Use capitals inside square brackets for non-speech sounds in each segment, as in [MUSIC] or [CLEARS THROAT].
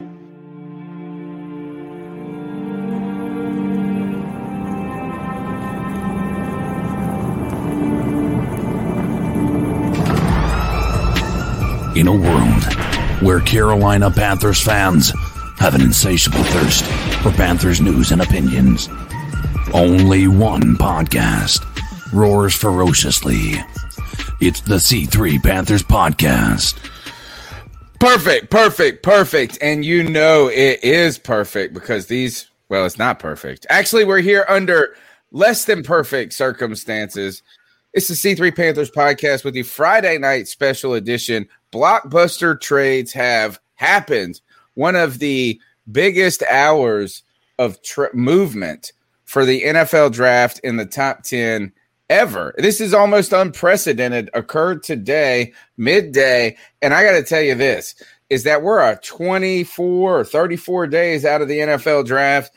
In a world where Carolina Panthers fans have an insatiable thirst for Panthers news and opinions, only one podcast roars ferociously. It's the C3 Panthers Podcast. Perfect, perfect, perfect. And you know it is perfect because these, well, it's not perfect. Actually, we're here under less than perfect circumstances. It's the C3 Panthers podcast with the Friday night special edition. Blockbuster trades have happened. One of the biggest hours of tra- movement for the NFL draft in the top 10 ever. This is almost unprecedented. Occurred today, midday. And I got to tell you this is that we're a 24 or 34 days out of the NFL draft.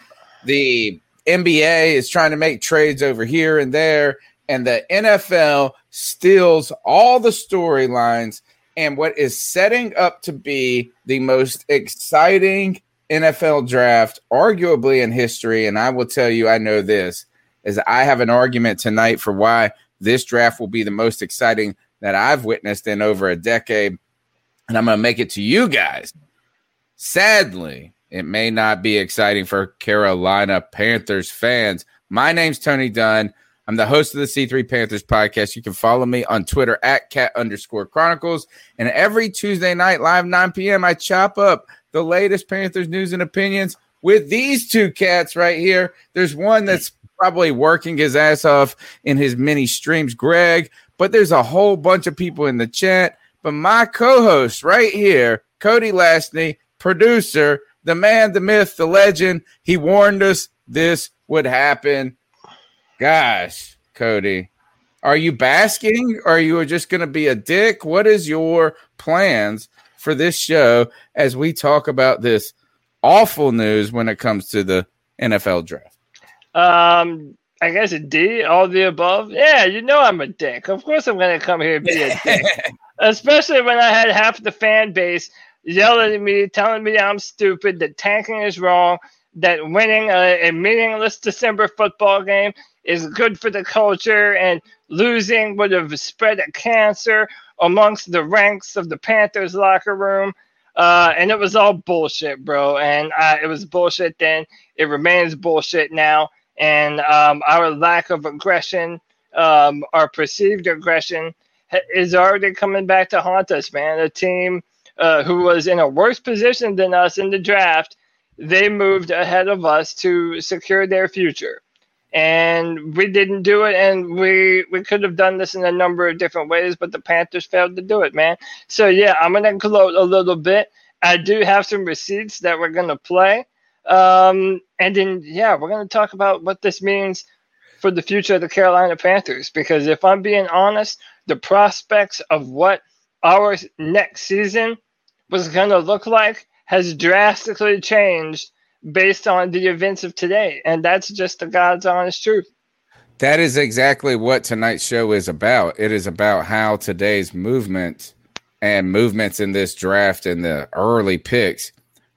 The NBA is trying to make trades over here and there, and the NFL steals all the storylines and what is setting up to be the most exciting NFL draft, arguably in history. And I will tell you, I know this is I have an argument tonight for why this draft will be the most exciting that I've witnessed in over a decade. And I'm going to make it to you guys. Sadly, it may not be exciting for Carolina Panthers fans. My name's Tony Dunn. I'm the host of the C3 Panthers podcast. You can follow me on Twitter at cat underscore chronicles. And every Tuesday night, live 9 p.m., I chop up the latest Panthers news and opinions with these two cats right here. There's one that's probably working his ass off in his mini streams, Greg, but there's a whole bunch of people in the chat. But my co host right here, Cody Lastney, producer, the man, the myth, the legend, he warned us this would happen. Gosh, Cody, are you basking? Or are you just going to be a dick? What is your plans for this show as we talk about this awful news when it comes to the NFL draft? Um, I guess a D, all the above. Yeah, you know I'm a dick. Of course I'm going to come here and be a [LAUGHS] dick. Especially when I had half the fan base yelling at me, telling me I'm stupid, that tanking is wrong, that winning a, a meaningless December football game is good for the culture, and losing would have spread a cancer amongst the ranks of the Panthers locker room. Uh, and it was all bullshit, bro. And uh, it was bullshit then. It remains bullshit now. And um, our lack of aggression, um, our perceived aggression, is already coming back to haunt us, man. A team uh, who was in a worse position than us in the draft, they moved ahead of us to secure their future. And we didn't do it and we we could have done this in a number of different ways but the panthers failed to do it man. So yeah i'm gonna gloat a little bit. I do have some receipts that we're gonna play um, and then yeah we're gonna talk about what this means for the future of the carolina panthers because if i'm being honest the prospects of what our next season was gonna look like has drastically changed based on the events of today. And that's just the God's honest truth. That is exactly what tonight's show is about. It is about how today's movement and movements in this draft and the early picks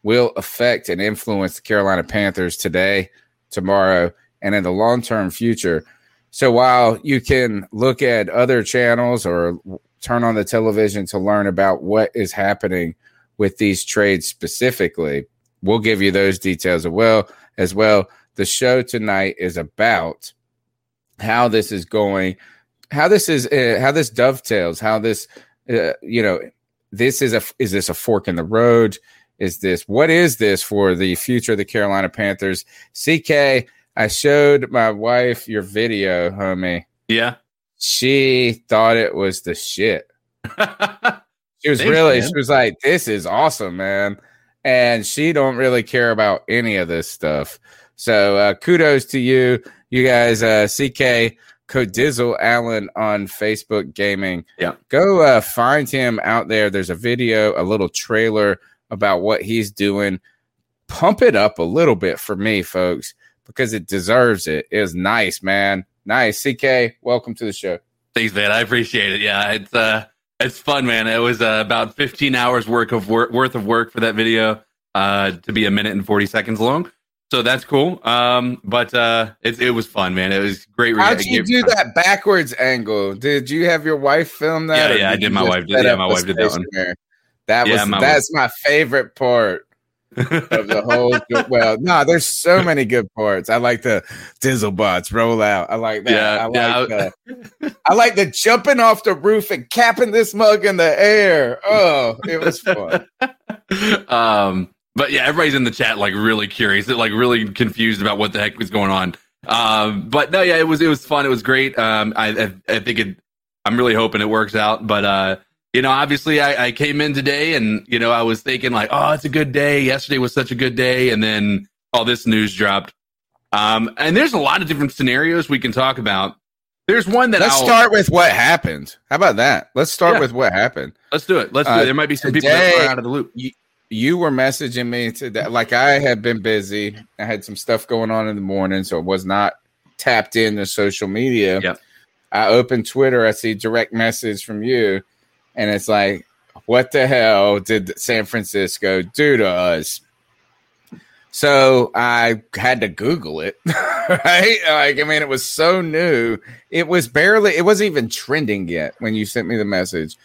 will affect and influence the Carolina Panthers today, tomorrow, and in the long term future. So while you can look at other channels or turn on the television to learn about what is happening with these trades specifically, we'll give you those details as well. As well, the show tonight is about how this is going, how this is, uh, how this dovetails, how this, uh, you know, this is a is this a fork in the road? Is this what is this for the future of the Carolina Panthers? CK, I showed my wife your video, homie. Yeah, she thought it was the shit. [LAUGHS] she was Thanks, really, man. she was like, "This is awesome, man." and she don't really care about any of this stuff. So uh, kudos to you, you guys. Uh, CK Codizzle Allen on Facebook Gaming. Yeah, go uh, find him out there. There's a video, a little trailer about what he's doing. Pump it up a little bit for me, folks, because it deserves it. It was nice, man. Nice. CK, welcome to the show. Thanks, man. I appreciate it. Yeah, it's uh it's fun, man. It was uh, about 15 hours work of work worth of work for that video uh to be a minute and 40 seconds long. So that's cool. Um, but uh, it, it was fun, man. It was great. How'd you do that backwards angle? Did you have your wife film that? Yeah, yeah, I did. My wife did. Yeah, my wife did that one. That was yeah, that's my favorite part of the whole. [LAUGHS] well, no, there's so many good parts. I like the dizzle bots roll out. I like that. Yeah, I like yeah. the, I like the jumping off the roof and capping this mug in the air. Oh, it was fun. [LAUGHS] um, but yeah, everybody's in the chat like really curious, like really confused about what the heck was going on. Um, but no, yeah, it was it was fun. It was great. Um, I I, I think it. I'm really hoping it works out. But uh, you know, obviously I, I came in today and, you know, I was thinking like, oh, it's a good day. Yesterday was such a good day. And then all this news dropped. Um, and there's a lot of different scenarios we can talk about. There's one that let's I'll, start with what happened. How about that? Let's start yeah. with what happened. Let's do it. Let's do uh, it. There might be some today, people that are out of the loop. You, you were messaging me today. Like I had been busy. I had some stuff going on in the morning, so it was not tapped into social media. Yep. I opened Twitter. I see direct message from you and it's like, what the hell did San Francisco do to us? So I had to Google it, [LAUGHS] right? Like, I mean, it was so new. It was barely, it wasn't even trending yet when you sent me the message.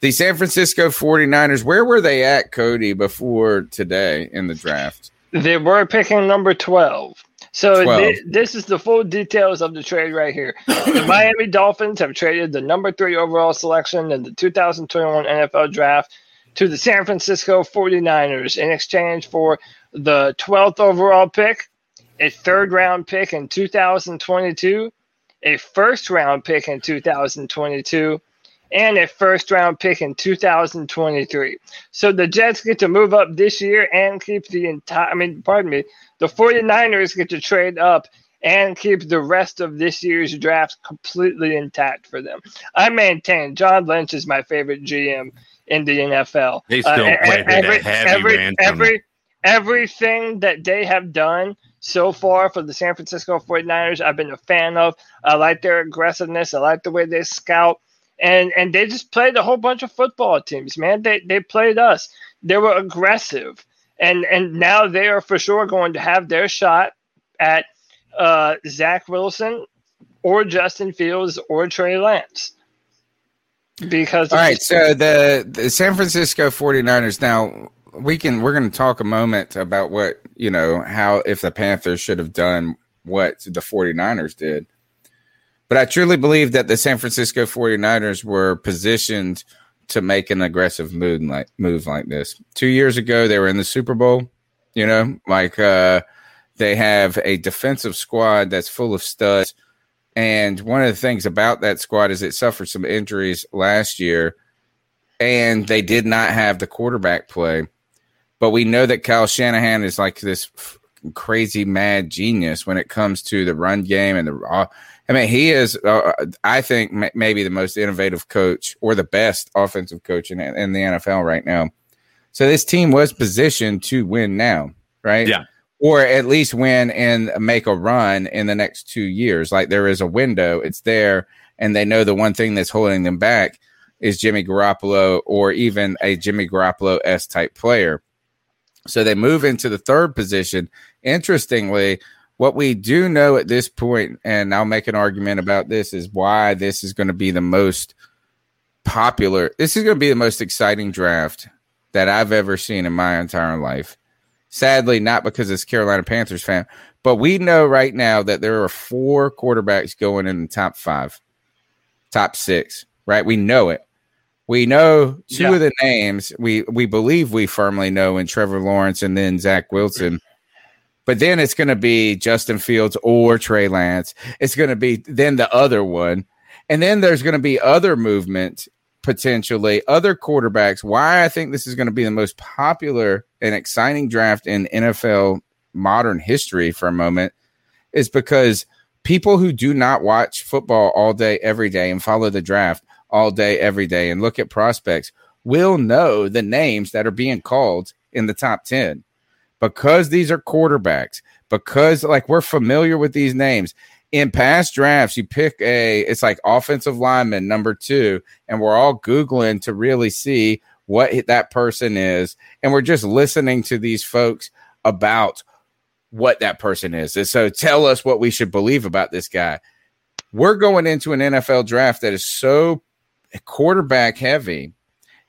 The San Francisco 49ers, where were they at, Cody, before today in the draft? They were picking number 12. So th- this is the full details of the trade right here. the [COUGHS] Miami Dolphins have traded the number three overall selection in the 2021 NFL Draft to the San Francisco 49ers in exchange for the 12th overall pick, a third round pick in 2022, a first round pick in 2022, and a first round pick in 2023. So the Jets get to move up this year and keep the entire, I mean, pardon me, the 49ers get to trade up and keep the rest of this year's draft completely intact for them. I maintain John Lynch is my favorite GM in the NFL. They still uh, play every, every, every, everything that they have done so far for the San Francisco 49ers, I've been a fan of. I like their aggressiveness. I like the way they scout. And and they just played a whole bunch of football teams, man. They they played us. They were aggressive and and now they are for sure going to have their shot at uh, Zach Wilson or Justin Fields or Trey Lance. Because all right, so the, the San Francisco 49ers now we can we're going to talk a moment about what you know how if the Panthers should have done what the 49ers did. But I truly believe that the San Francisco 49ers were positioned – to make an aggressive move like move like this. Two years ago, they were in the Super Bowl. You know, like uh, they have a defensive squad that's full of studs. And one of the things about that squad is it suffered some injuries last year, and they did not have the quarterback play. But we know that Kyle Shanahan is like this crazy mad genius when it comes to the run game and the uh, I mean, he is, uh, I think, m- maybe the most innovative coach or the best offensive coach in, in the NFL right now. So this team was positioned to win now, right? Yeah. Or at least win and make a run in the next two years. Like there is a window, it's there, and they know the one thing that's holding them back is Jimmy Garoppolo or even a Jimmy Garoppolo S type player. So they move into the third position. Interestingly, what we do know at this point, and I'll make an argument about this, is why this is going to be the most popular. This is going to be the most exciting draft that I've ever seen in my entire life. Sadly, not because it's Carolina Panthers fan, but we know right now that there are four quarterbacks going in the top five, top six, right? We know it. We know two yeah. of the names. We we believe we firmly know in Trevor Lawrence and then Zach Wilson. But then it's going to be Justin Fields or Trey Lance. It's going to be then the other one. And then there's going to be other movement potentially, other quarterbacks. Why I think this is going to be the most popular and exciting draft in NFL modern history for a moment is because people who do not watch football all day, every day, and follow the draft all day, every day, and look at prospects we'll know the names that are being called in the top 10 because these are quarterbacks, because like we're familiar with these names. In past drafts, you pick a, it's like offensive lineman number two, and we're all Googling to really see what that person is. And we're just listening to these folks about what that person is. And so tell us what we should believe about this guy. We're going into an NFL draft that is so quarterback heavy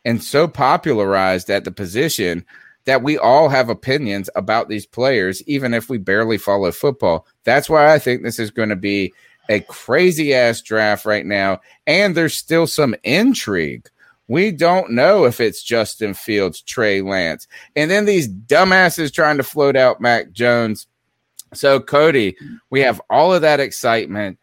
and so popularized at the position that we all have opinions about these players, even if we barely follow football. That's why I think this is going to be a crazy ass draft right now. And there's still some intrigue we don't know if it's Justin Fields, Trey Lance, and then these dumbasses trying to float out Mac Jones. So, Cody, we have all of that excitement.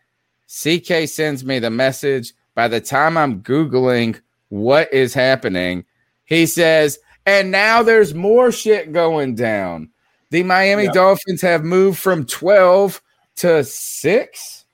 CK sends me the message. By the time I'm Googling what is happening, he says, and now there's more shit going down. The Miami yep. Dolphins have moved from 12 to 6.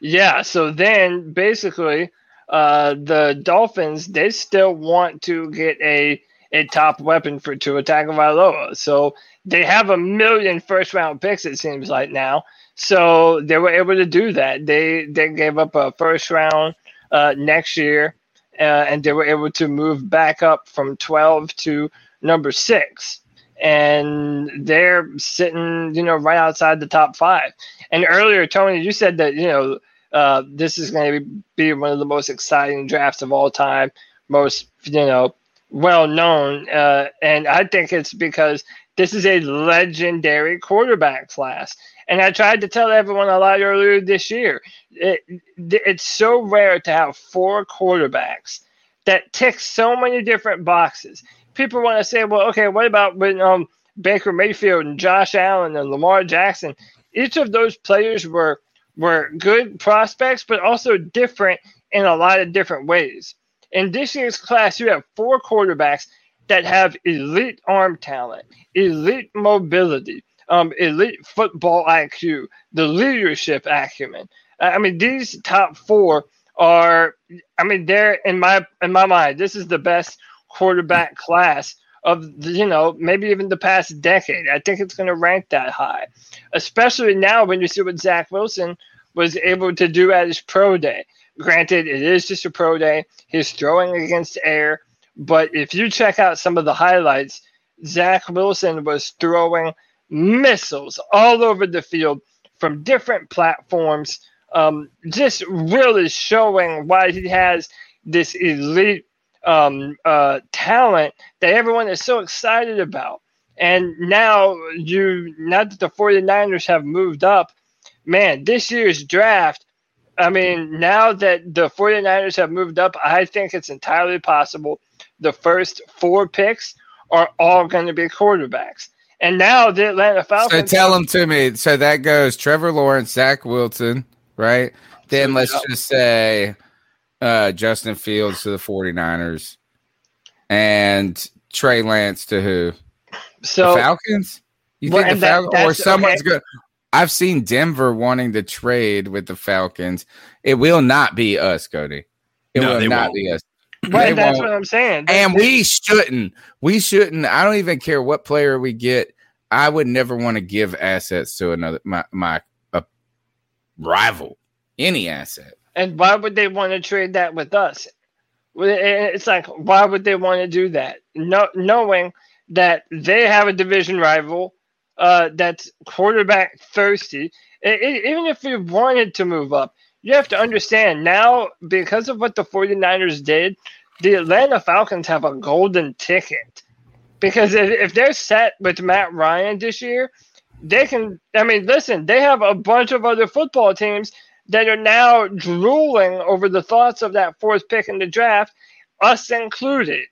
Yeah. So then basically, uh, the Dolphins they still want to get a a top weapon for Tua Tagovailoa. So they have a million first round picks. It seems like now. So they were able to do that. They they gave up a first round uh, next year, uh, and they were able to move back up from twelve to number six. And they're sitting, you know, right outside the top five. And earlier, Tony, you said that you know uh, this is going to be one of the most exciting drafts of all time, most you know well known, uh, and I think it's because this is a legendary quarterback class. And I tried to tell everyone a lot earlier this year. It, it's so rare to have four quarterbacks that tick so many different boxes. People want to say, well, okay, what about when um, Baker Mayfield and Josh Allen and Lamar Jackson? Each of those players were were good prospects, but also different in a lot of different ways. In this year's class, you have four quarterbacks that have elite arm talent, elite mobility, um, elite football IQ, the leadership acumen. I mean, these top four are, I mean, they're in my in my mind, this is the best quarterback class of the, you know maybe even the past decade. I think it's going to rank that high, especially now when you see what Zach Wilson was able to do at his pro day. Granted, it is just a pro day. He's throwing against air, but if you check out some of the highlights, Zach Wilson was throwing missiles all over the field from different platforms, um, just really showing why he has this elite um, uh, talent that everyone is so excited about. And now you, now that the 49ers have moved up, man, this year's draft, I mean, now that the 49ers have moved up, I think it's entirely possible the first four picks are all going to be quarterbacks. And now the Atlanta Falcons. So tell them to me. So that goes Trevor Lawrence, Zach Wilson, right? Then let's just say uh, Justin Fields to the 49ers and Trey Lance to who? So the Falcons? You well, think the Falcons or someone's okay. good? I've seen Denver wanting to trade with the Falcons. It will not be us, Cody. It no, will not won't. be us. Right, that's what I'm saying. That's and we shouldn't. We shouldn't. I don't even care what player we get. I would never want to give assets to another my my a rival. Any asset. And why would they want to trade that with us? It's like, why would they want to do that? No, knowing that they have a division rival uh, that's quarterback thirsty. It, it, even if we wanted to move up, you have to understand now because of what the 49ers did, the Atlanta Falcons have a golden ticket. Because if, if they're set with Matt Ryan this year, they can. I mean, listen, they have a bunch of other football teams that are now drooling over the thoughts of that fourth pick in the draft, us included.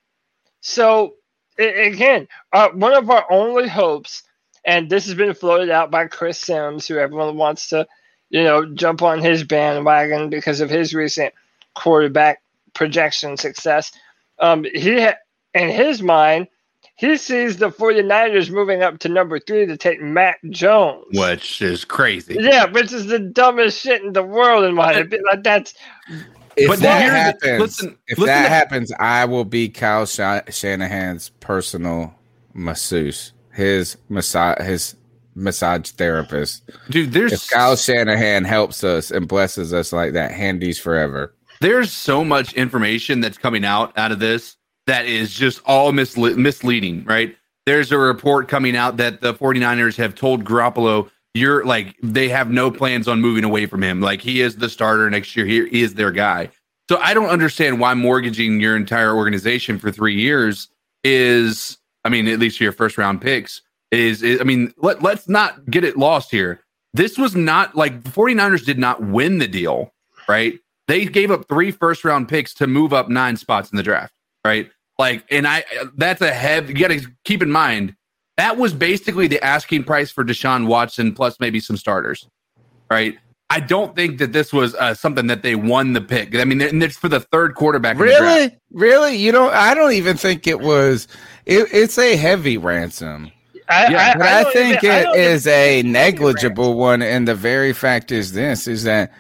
So, again, uh, one of our only hopes, and this has been floated out by Chris Sims, who everyone wants to, you know, jump on his bandwagon because of his recent quarterback projection success. Um, he, ha- in his mind, he sees the 49ers moving up to number three to take Mac Jones. which is crazy. Yeah, which is the dumbest shit in the world in my opinion. Like that's If But that here's the- happens, listen- if listen that to- happens, I will be Kyle Sha- Shanahan's personal masseuse, his massage, his massage therapist. Dude, there's If Kyle Shanahan helps us and blesses us like that, handies forever. there's so much information that's coming out out of this that is just all misle- misleading, right? There's a report coming out that the 49ers have told Garoppolo, you're like, they have no plans on moving away from him. Like, he is the starter next year. He, he is their guy. So I don't understand why mortgaging your entire organization for three years is, I mean, at least your first round picks is, is I mean, let, let's not get it lost here. This was not like the 49ers did not win the deal, right? They gave up three first round picks to move up nine spots in the draft, right? Like, and I that's a heavy. You got to keep in mind that was basically the asking price for Deshaun Watson plus maybe some starters, right? I don't think that this was uh, something that they won the pick. I mean, and it's for the third quarterback. Really, really, you don't. I don't even think it was. It, it's a heavy ransom, I, Yeah, but I, don't think even- I it don't is a negligible one. And the very fact is this: is that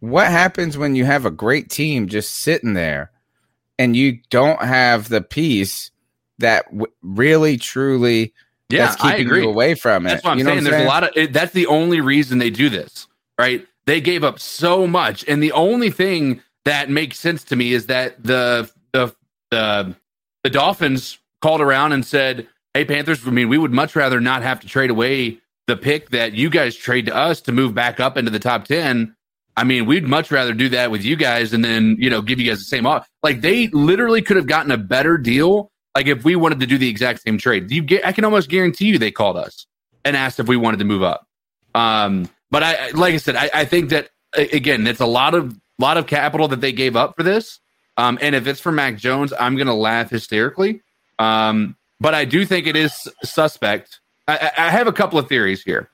what happens when you have a great team just sitting there, and you don't have the piece that w- really, truly Yeah, that's I keeping agree. you away from it. That's what I'm you know saying. There's a lot of it, that's the only reason they do this, right? They gave up so much, and the only thing that makes sense to me is that the the the the Dolphins called around and said, "Hey Panthers, I mean, we would much rather not have to trade away the pick that you guys trade to us to move back up into the top ten. I mean, we'd much rather do that with you guys, and then you know give you guys the same off. Like they literally could have gotten a better deal. Like if we wanted to do the exact same trade, you get, I can almost guarantee you they called us and asked if we wanted to move up. Um, but I, like I said, I, I think that again, it's a lot of lot of capital that they gave up for this. Um, and if it's for Mac Jones, I'm going to laugh hysterically. Um, but I do think it is suspect. I, I have a couple of theories here.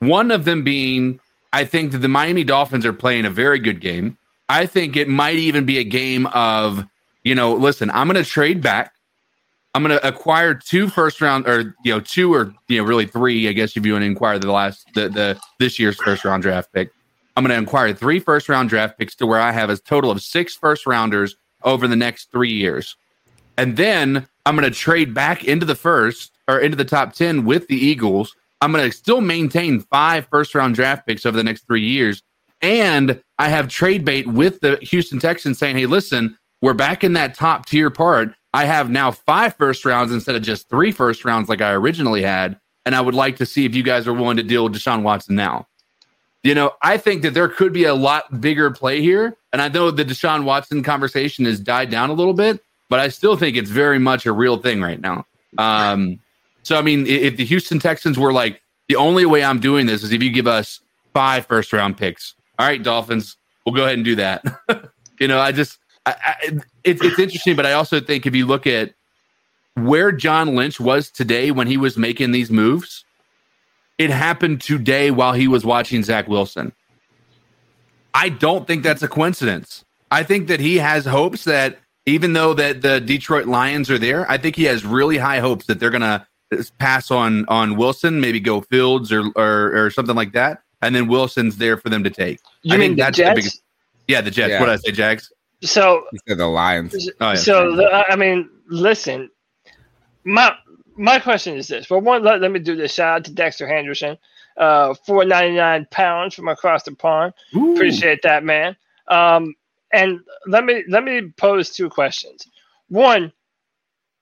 One of them being, I think that the Miami Dolphins are playing a very good game. I think it might even be a game of, you know, listen, I'm going to trade back. I'm going to acquire two first round, or you know, two or you know, really three. I guess if you want to inquire the last the the this year's first round draft pick, I'm going to acquire three first round draft picks to where I have a total of six first rounders over the next three years, and then I'm going to trade back into the first or into the top ten with the Eagles. I'm going to still maintain five first round draft picks over the next three years, and I have trade bait with the Houston Texans saying, "Hey, listen, we're back in that top tier part. I have now five first rounds instead of just three first rounds like I originally had, and I would like to see if you guys are willing to deal with Deshaun Watson now." You know, I think that there could be a lot bigger play here, and I know the Deshaun Watson conversation has died down a little bit, but I still think it's very much a real thing right now. Um, so, I mean, if the Houston Texans were like, the only way I'm doing this is if you give us five first round picks. All right, Dolphins, we'll go ahead and do that. [LAUGHS] you know, I just, I, I, it's it's interesting, but I also think if you look at where John Lynch was today when he was making these moves, it happened today while he was watching Zach Wilson. I don't think that's a coincidence. I think that he has hopes that even though that the Detroit Lions are there, I think he has really high hopes that they're gonna pass on on Wilson, maybe go Fields or or, or something like that, and then Wilson's there for them to take. You I mean think the that's Jets? the biggest. Yeah, the Jets. Yeah. What did I say, Jags? So said the Lions. Oh, yeah. So the, I mean, listen, my my question is this. Well, one, let, let me do this. Shout out to Dexter Henderson, uh, four ninety nine pounds from across the pond. Ooh. Appreciate that, man. Um, and let me let me pose two questions. One,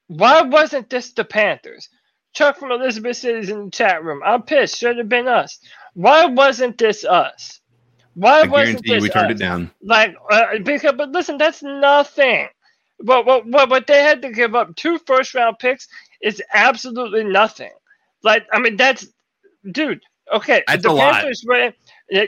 why wasn't this the Panthers? Chuck from Elizabeth City's in the chat room. I'm pissed. Should have been us. Why wasn't this us? Why I wasn't this we turned us? it down. Like, uh, because, but listen, that's nothing. But what, what, what they had to give up two first round picks is absolutely nothing. Like, I mean, that's, dude. Okay, That's the a lot. Panthers were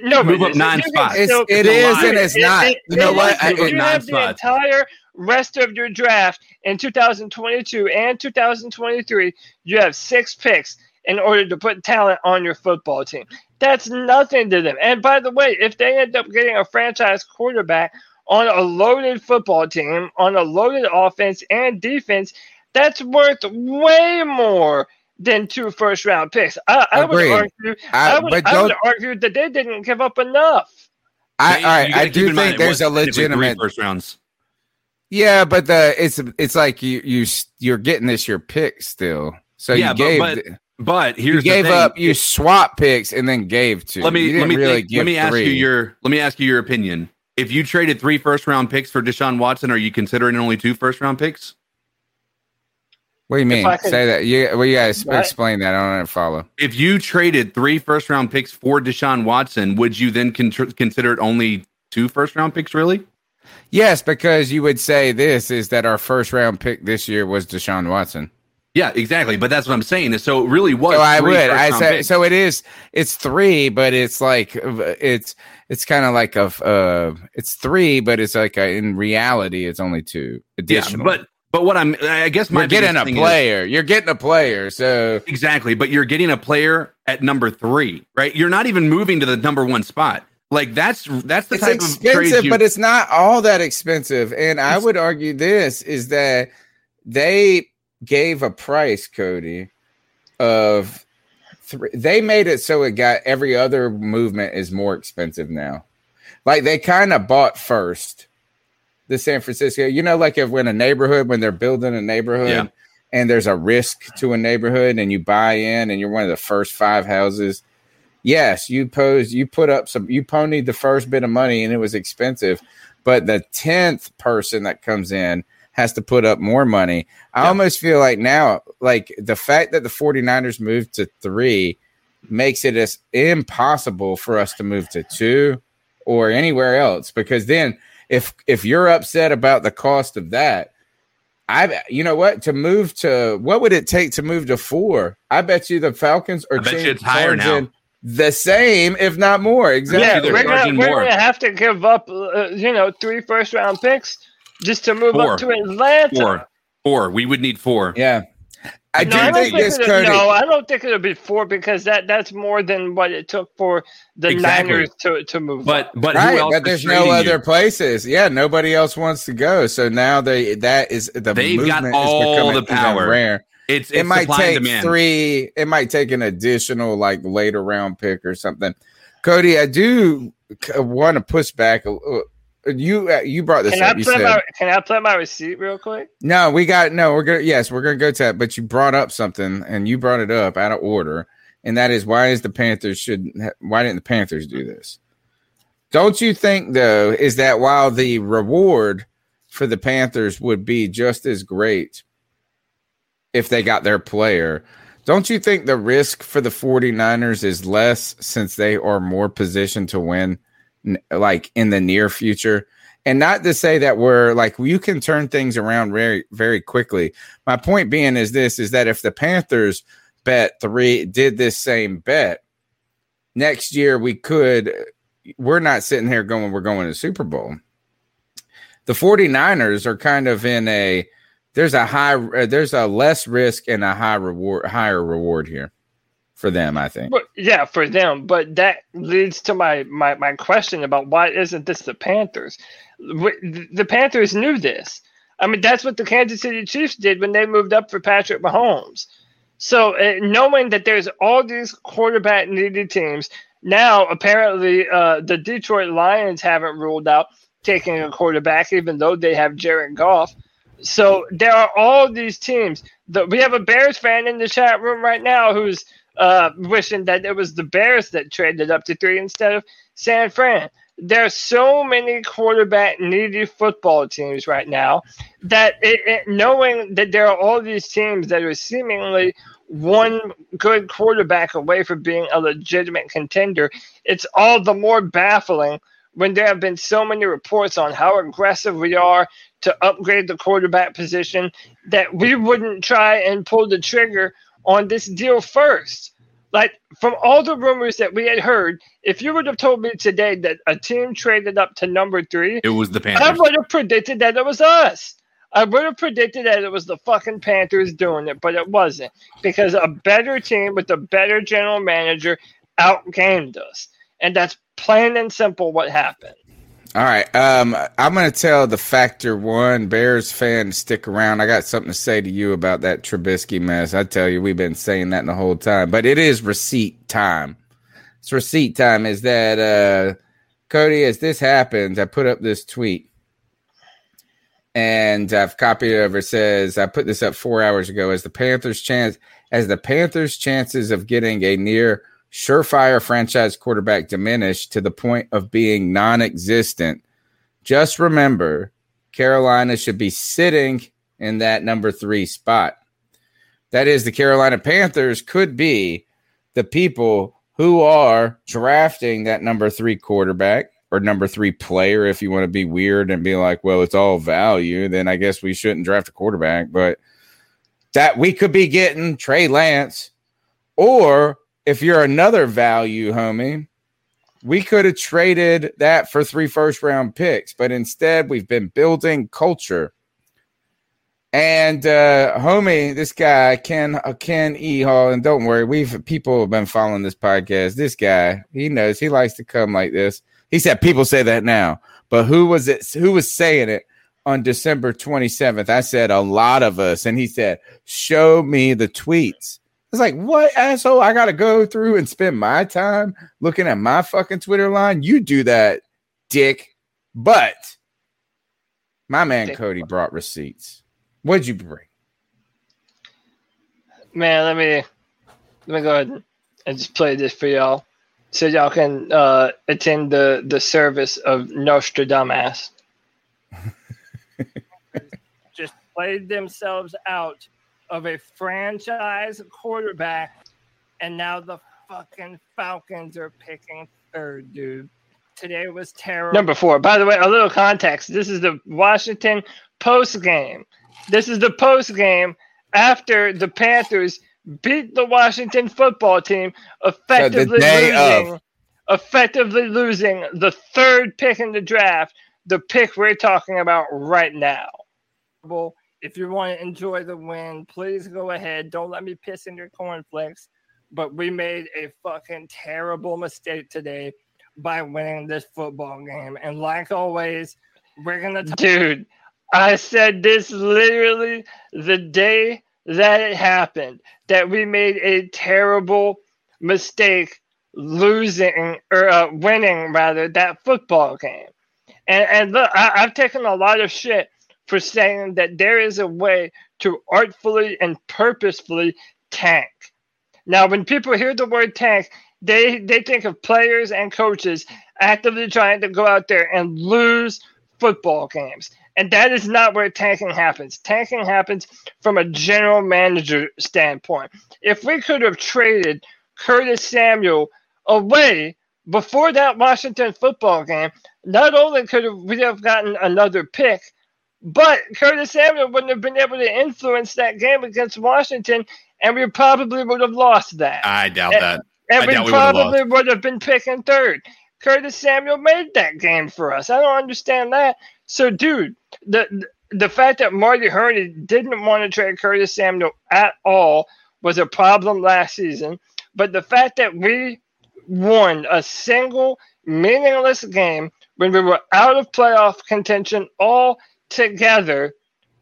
no, Move but up nine you spots. It's, still- it a is lot. and it's it- not. it- you know it what? is, I, you nine have the spots. entire rest of your draft in 2022 and 2023. You have six picks in order to put talent on your football team. That's nothing to them. And by the way, if they end up getting a franchise quarterback on a loaded football team, on a loaded offense and defense, That's worth way more than two first round picks. I, I would argue. I, I- would, I would argue that they didn't give up enough. I, all right, I do in mind think it there's a was technically legitimate. first rounds. Yeah, but the it's it's like you you you're getting this your pick still. So Yeah, you but- gave but But you here's gave the thing. up you swap picks and then gave two. let me let me really think- let me ask you your let me ask you your opinion. If you traded three first round picks for Deshaun Watson, are you considering only two first round picks? What do you mean? I could- Say that. You well, you guys What? explain that. I don't follow. If you traded three first round picks for Deshaun Watson, would you then con- consider it only two first round picks? Really? Yes, because you would say this is that our first round pick this year was Deshaun Watson. Yeah, exactly. But that's what I'm saying. So it really was. So I three would. I round say picks. so. It is. It's three, but it's like it's it's kind of like a uh, it's three, but it's like a, in reality it's only two Yeah, additional. but but what I'm I guess my you're getting a thing is- player. You're getting a player. So Exactly, but you're getting a player at number three, right? You're not even moving to the number one spot. Like that's that's the it's type of trade you, but it's not all that expensive. And I would argue this is that they gave a price, Cody, of three. They made it so it got every other movement is more expensive now. Like they kind of bought first the San Francisco. You know, like if when a neighborhood when they're building a neighborhood. Yeah. And there's a risk to a neighborhood, and you buy in, and you're one of the first five houses yes, you posed, you put up some, you ponied the first bit of money and it was expensive, but the 10th person that comes in has to put up more money. I Yeah. almost feel like now, like the fact that the 49ers moved to three makes it as impossible for us to move to two or anywhere else because then if if you're upset about the cost of that I, you know what, to move to what would it take to move to four? I bet you the Falcons are I bet you changing it's higher now. charging the same, if not more. Exactly. Yeah, we're gonna, we're more. gonna have to give up, uh, you know, three first round picks just to move Four. up to Atlanta. four. Four. We would need four. Yeah. I No, do I don't think think this, it'll- Cody. no, I don't think it'll be four because that that's more than what it took for the Exactly. Niners to, to move. But but right, who else but is there's no other you? places. Yeah, nobody else wants to go. So now they that is the They've got movement is all becoming the power. Rare. It's, it's it might supply and take demand. three. It might take an additional like later round pick or something. Cody, I do want to push back. a- uh, You uh, you brought this can I up. You play said my can I play my receipt real quick? no. We got no. We're gonna yes. We're gonna go to that. But you brought up something, and you brought it up out of order, and that is why is the Panthers should why didn't the Panthers do this? Don't you think though is that while the reward for the Panthers would be just as great if they got their player, don't you think the risk for the 49ers is less since they are more positioned to win like in the near future? And not to say that we're like you can turn things around very very quickly. My point being is this is that if the Panthers bet 3 did this same bet next year we could we're not sitting here going we're going to Super Bowl. The 49ers are kind of in a there's a high uh, there's a less risk and a high reward higher reward here for them i think But yeah, for them. But that leads to my my, my question about why isn't this the Panthers? The Panthers knew this. I mean, that's what the Kansas City Chiefs did when they moved up for Patrick Mahomes. So uh, knowing that there's all these quarterback needed teams now, apparently uh, the Detroit Lions haven't ruled out taking a quarterback, even though they have Jared Goff. So there are all these teams. The, we have a Bears fan in the chat room right now who's uh, wishing that it was the Bears that traded up to three instead of San Fran. There are so many quarterback needy football teams right now that it, it, knowing that there are all these teams that are seemingly one good quarterback away from being a legitimate contender, it's all the more baffling when there have been so many reports on how aggressive we are to upgrade the quarterback position that we wouldn't try and pull the trigger on this deal first. Like from all the rumors that we had heard, if you would have told me today that a team traded up to number three, It was the Panthers. I would have predicted that it was us. I would have predicted that it was the fucking Panthers doing it, but it wasn't because a better team with a better general manager outgamed us, and that's plain and simple what happened. All right. Um, I'm going to tell the Factor One Bears fan to stick around. I got something to say to you about that Trubisky mess. I tell you, we've been saying that the whole time, but it is receipt time. It's receipt time. Is that uh, Cody? As this happens, I put up this tweet, and I've copied it over. It says I put this up four hours ago. As the Panthers' chance, as the Panthers' chances of getting a near surefire franchise quarterback diminished to the point of being non existent, just remember Carolina should be sitting in that number three spot. That is, the Carolina Panthers could be the people who are drafting that number three quarterback or number three player. If you want to be weird and be like, well, it's all value, then I guess we shouldn't draft a quarterback. But that we could be getting Trey Lance or if you're another value, homie, we could have traded that for three first round picks, but instead we've been building culture. And uh, homie, this guy Ken uh, Ken E Hall, and don't worry, we've people have been following this podcast. This guy, he knows he likes to come like this. He said people say that now, but who was it? Who was saying it on December twenty seventh? I said a lot of us, and he said, "Show me the tweets." It's like, what asshole? I gotta go through and spend my time looking at my fucking Twitter line. You do that, dick. But my man dick. Cody brought receipts. What'd you bring? Man, let me let me go ahead and just play this for y'all, so y'all can uh, attend the the service of Nostradamus. [LAUGHS] just played themselves out of a franchise quarterback, and now the fucking Falcons are picking third, dude. Today was terrible. Number four. By the way, a little context. This is the Washington post game. This is the post game after the Panthers beat the Washington football team, effectively so losing, of. effectively losing the third pick in the draft, the pick we're talking about right now if you want to enjoy the win, please go ahead. Don't let me piss in your cornflakes. But we made a fucking terrible mistake today by winning this football game. And like always, we're gonna dude. I said this literally the day that it happened that we made a terrible mistake losing or uh, winning rather that football game. And and look, I, I've taken a lot of shit for saying that there is a way to artfully and purposefully tank. Now, when people hear the word tank, they, they think of players and coaches actively trying to go out there and lose football games. And that is not where tanking happens. Tanking happens from a general manager standpoint. If we could have traded Curtis Samuel away before that Washington football game, not only could we have gotten another pick, but Curtis Samuel wouldn't have been able to influence that game against Washington, and we probably would have lost that. I doubt and, that. And we probably would have been picking third. Curtis Samuel made that game for us. I don't understand that. So, dude, the the fact that Marty Hurney didn't want to trade Curtis Samuel at all was a problem last season. But the fact that we won a single meaningless game when we were out of playoff contention all together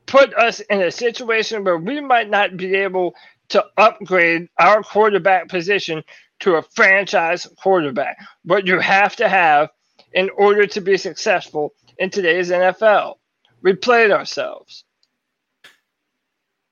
put us in a situation where we might not be able to upgrade our quarterback position to a franchise quarterback. What you have to have in order to be successful in today's NFL. We played ourselves.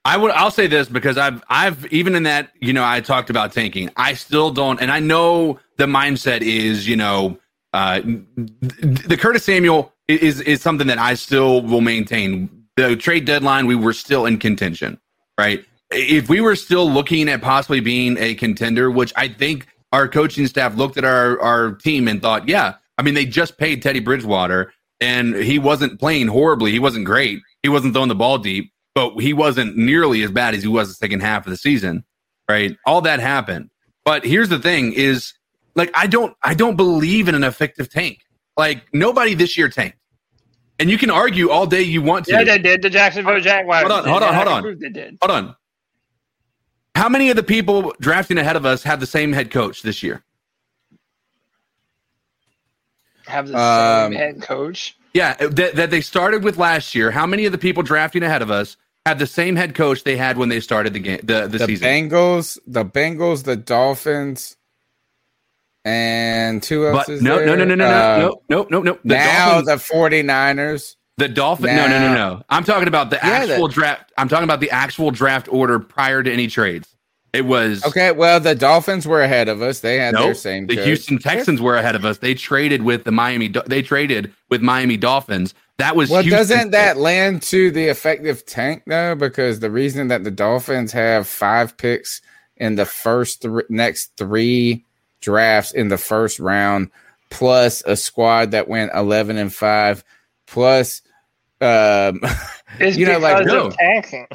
I would I'll say this because I've I've even in that, you know, I talked about tanking. I still don't and I know the mindset is, you know, uh the Curtis Samuel is is something that I still will maintain. The trade deadline, we were still in contention, right? If we were still looking at possibly being a contender, which I think our coaching staff looked at our our team and thought, yeah, I mean, they just paid Teddy Bridgewater, and he wasn't playing horribly. He wasn't great. He wasn't throwing the ball deep, but he wasn't nearly as bad as he was the second half of the season, right? All that happened. But here's the thing: is like I don't I don't believe in an effective tank. Like nobody this year tanked. And you can argue all day you want to. Yeah, they did. The Jacksonville Jaguars. Hold on, hold on, hold on. They did. Hold on. How many of the people drafting ahead of us have the same head coach this year? have the Um, same head coach. Yeah, that, that they started with last year. How many of the people drafting ahead of us have the same head coach they had when they started the game, the, the, the season? Bengals, the Bengals, the Dolphins, and who else but is no, there? no, no, no, no, Uh, no, no, no, no. The now Dolphins, the 49ers. the Dolphin. No, no, no, no. I'm talking about the Yeah, that- actual draft. I'm talking about the actual draft order prior to any trades. It was Okay, well, the Dolphins were ahead of us. They had their same. The coach. Houston Texans were ahead of us. They traded with the Miami. They traded with Miami Dolphins. That was Well, Houston's doesn't that land to the effective tank though? Because the reason that the Dolphins have five picks in the first th- next three drafts in the first round, plus a squad that went eleven and five, plus um, [LAUGHS] It's you know, like no. of tanking.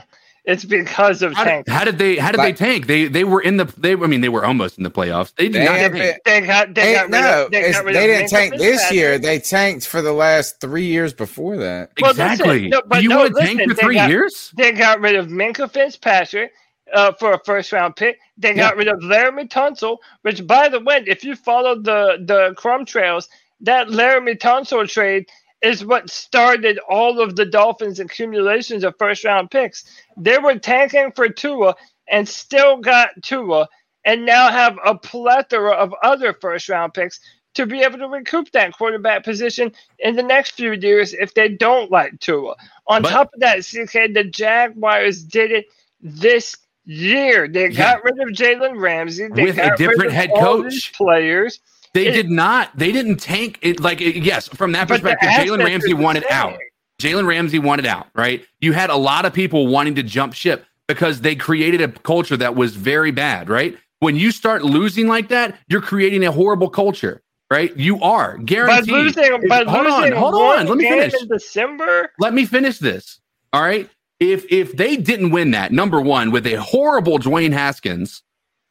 It's because of How did, tanking. how did they? How did Like- they tank? They they were in the. They I mean they were almost in the playoffs. They did They not tank. been- They got they they, got rid no, of, they, got rid they of didn't tank this year. Fitzpatrick. They tanked for the last three years before that. Well, listen, exactly. no, but Do you no, want to tank listen, for they three got- years? They got rid of Minkah Fitzpatrick uh, for a first round pick. They got rid of Laremy Tunsil, which, by the way, if you follow the the crumb trails, that Laremy Tunsil trade is what started all of the Dolphins' accumulations of first round picks. They were tanking for Tua and still got Tua, and now have a plethora of other first round picks to be able to recoup that quarterback position in the next few years if they don't like Tua. On But- top of that, CK, the Jaguars did it this year. They got rid of Jalen Ramsey. They With a different head coach. players. They It- did not. They didn't tank it. Like yes, from that perspective, Jalen Ramsey wanted out. Jalen Ramsey wanted out. Right. You had a lot of people wanting to jump ship because they created a culture that was very bad. Right. When you start losing like that, you're creating a horrible culture. Right. You are guaranteed. losing, If- by hold on. Hold on. Let me finish. in December. let me finish this. All right. If if they didn't win that number one with a horrible Dwayne Haskins,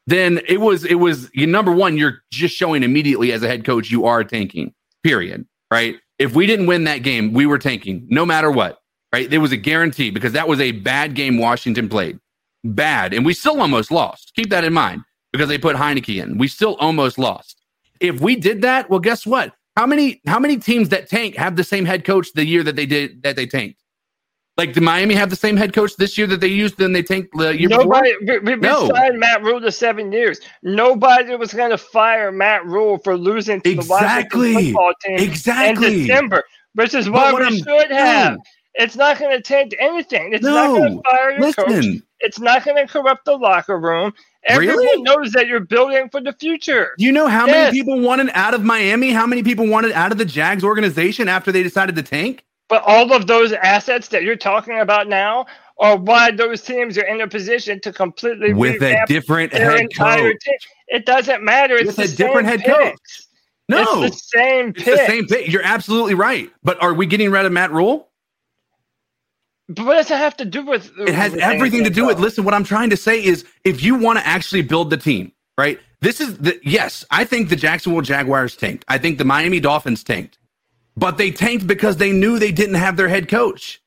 then it was it was number one. You're just showing immediately as a head coach you are tanking. Period. Right. If we didn't win that game, we were tanking no matter what. Right. It was a guarantee because that was a bad game Washington played. Bad, and we still almost lost. Keep that in mind because they put Heinicke in. We still almost lost. If we did that, well, guess what? How many how many teams that tank have the same head coach the year that they did that they tanked? Like, did Miami have the same head coach this year that they used than they tanked the year? Nobody, we, we, we No. signed Matt Rhule to seven years. Nobody was going to fire Matt Rhule for losing to Exactly. the Washington football team Exactly. in December, which is why what we I'm- should have. no. It's not going to change anything. It's not going No. to fire your coach. Listen, It's not going to corrupt the locker room. Everyone Really? knows that you're building for the future. do you know how Yes. many people wanted out of Miami? How many people wanted out of the Jags organization after they decided to tank? But all of those assets that you're talking about now are why those teams are in a position to completely With a different head coach. team. It doesn't matter. It's With the a different head coach. No, it's the same it's pick. the same thing. You're absolutely right. But are we getting rid of Matt Rhule? But what does it have to do with? It has everything to do with. Listen, what I'm trying to say is, if you want to actually build the team, right? This is the yes. I think the Jacksonville Jaguars tanked. I think the Miami Dolphins tanked, but they tanked because they knew they didn't have their head coach,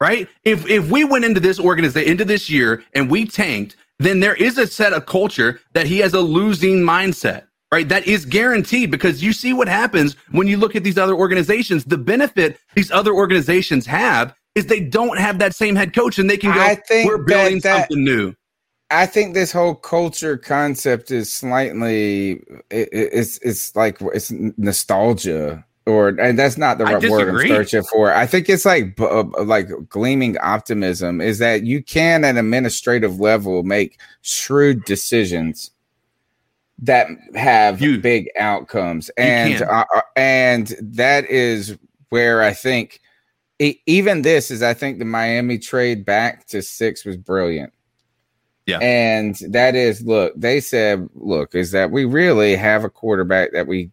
right? If if we went into this organization into this year and we tanked, then there is a set of culture that he has a losing mindset. Right, that is guaranteed because you see what happens when you look at these other organizations. The benefit these other organizations have is they don't have that same head coach, and they can go. I think We're building that- that- something new. I think this whole culture concept is slightly it, it- it's it's like it's nostalgia or and that's not the right word I'm searching for. I think it's like uh, like gleaming optimism is that you can at administrative level make shrewd decisions that have You- big outcomes and uh, uh, and that is where I think e- even this is I think the Miami trade back to 6 was brilliant. Yeah. And that is, look, they said, look, is that we really have a quarterback that we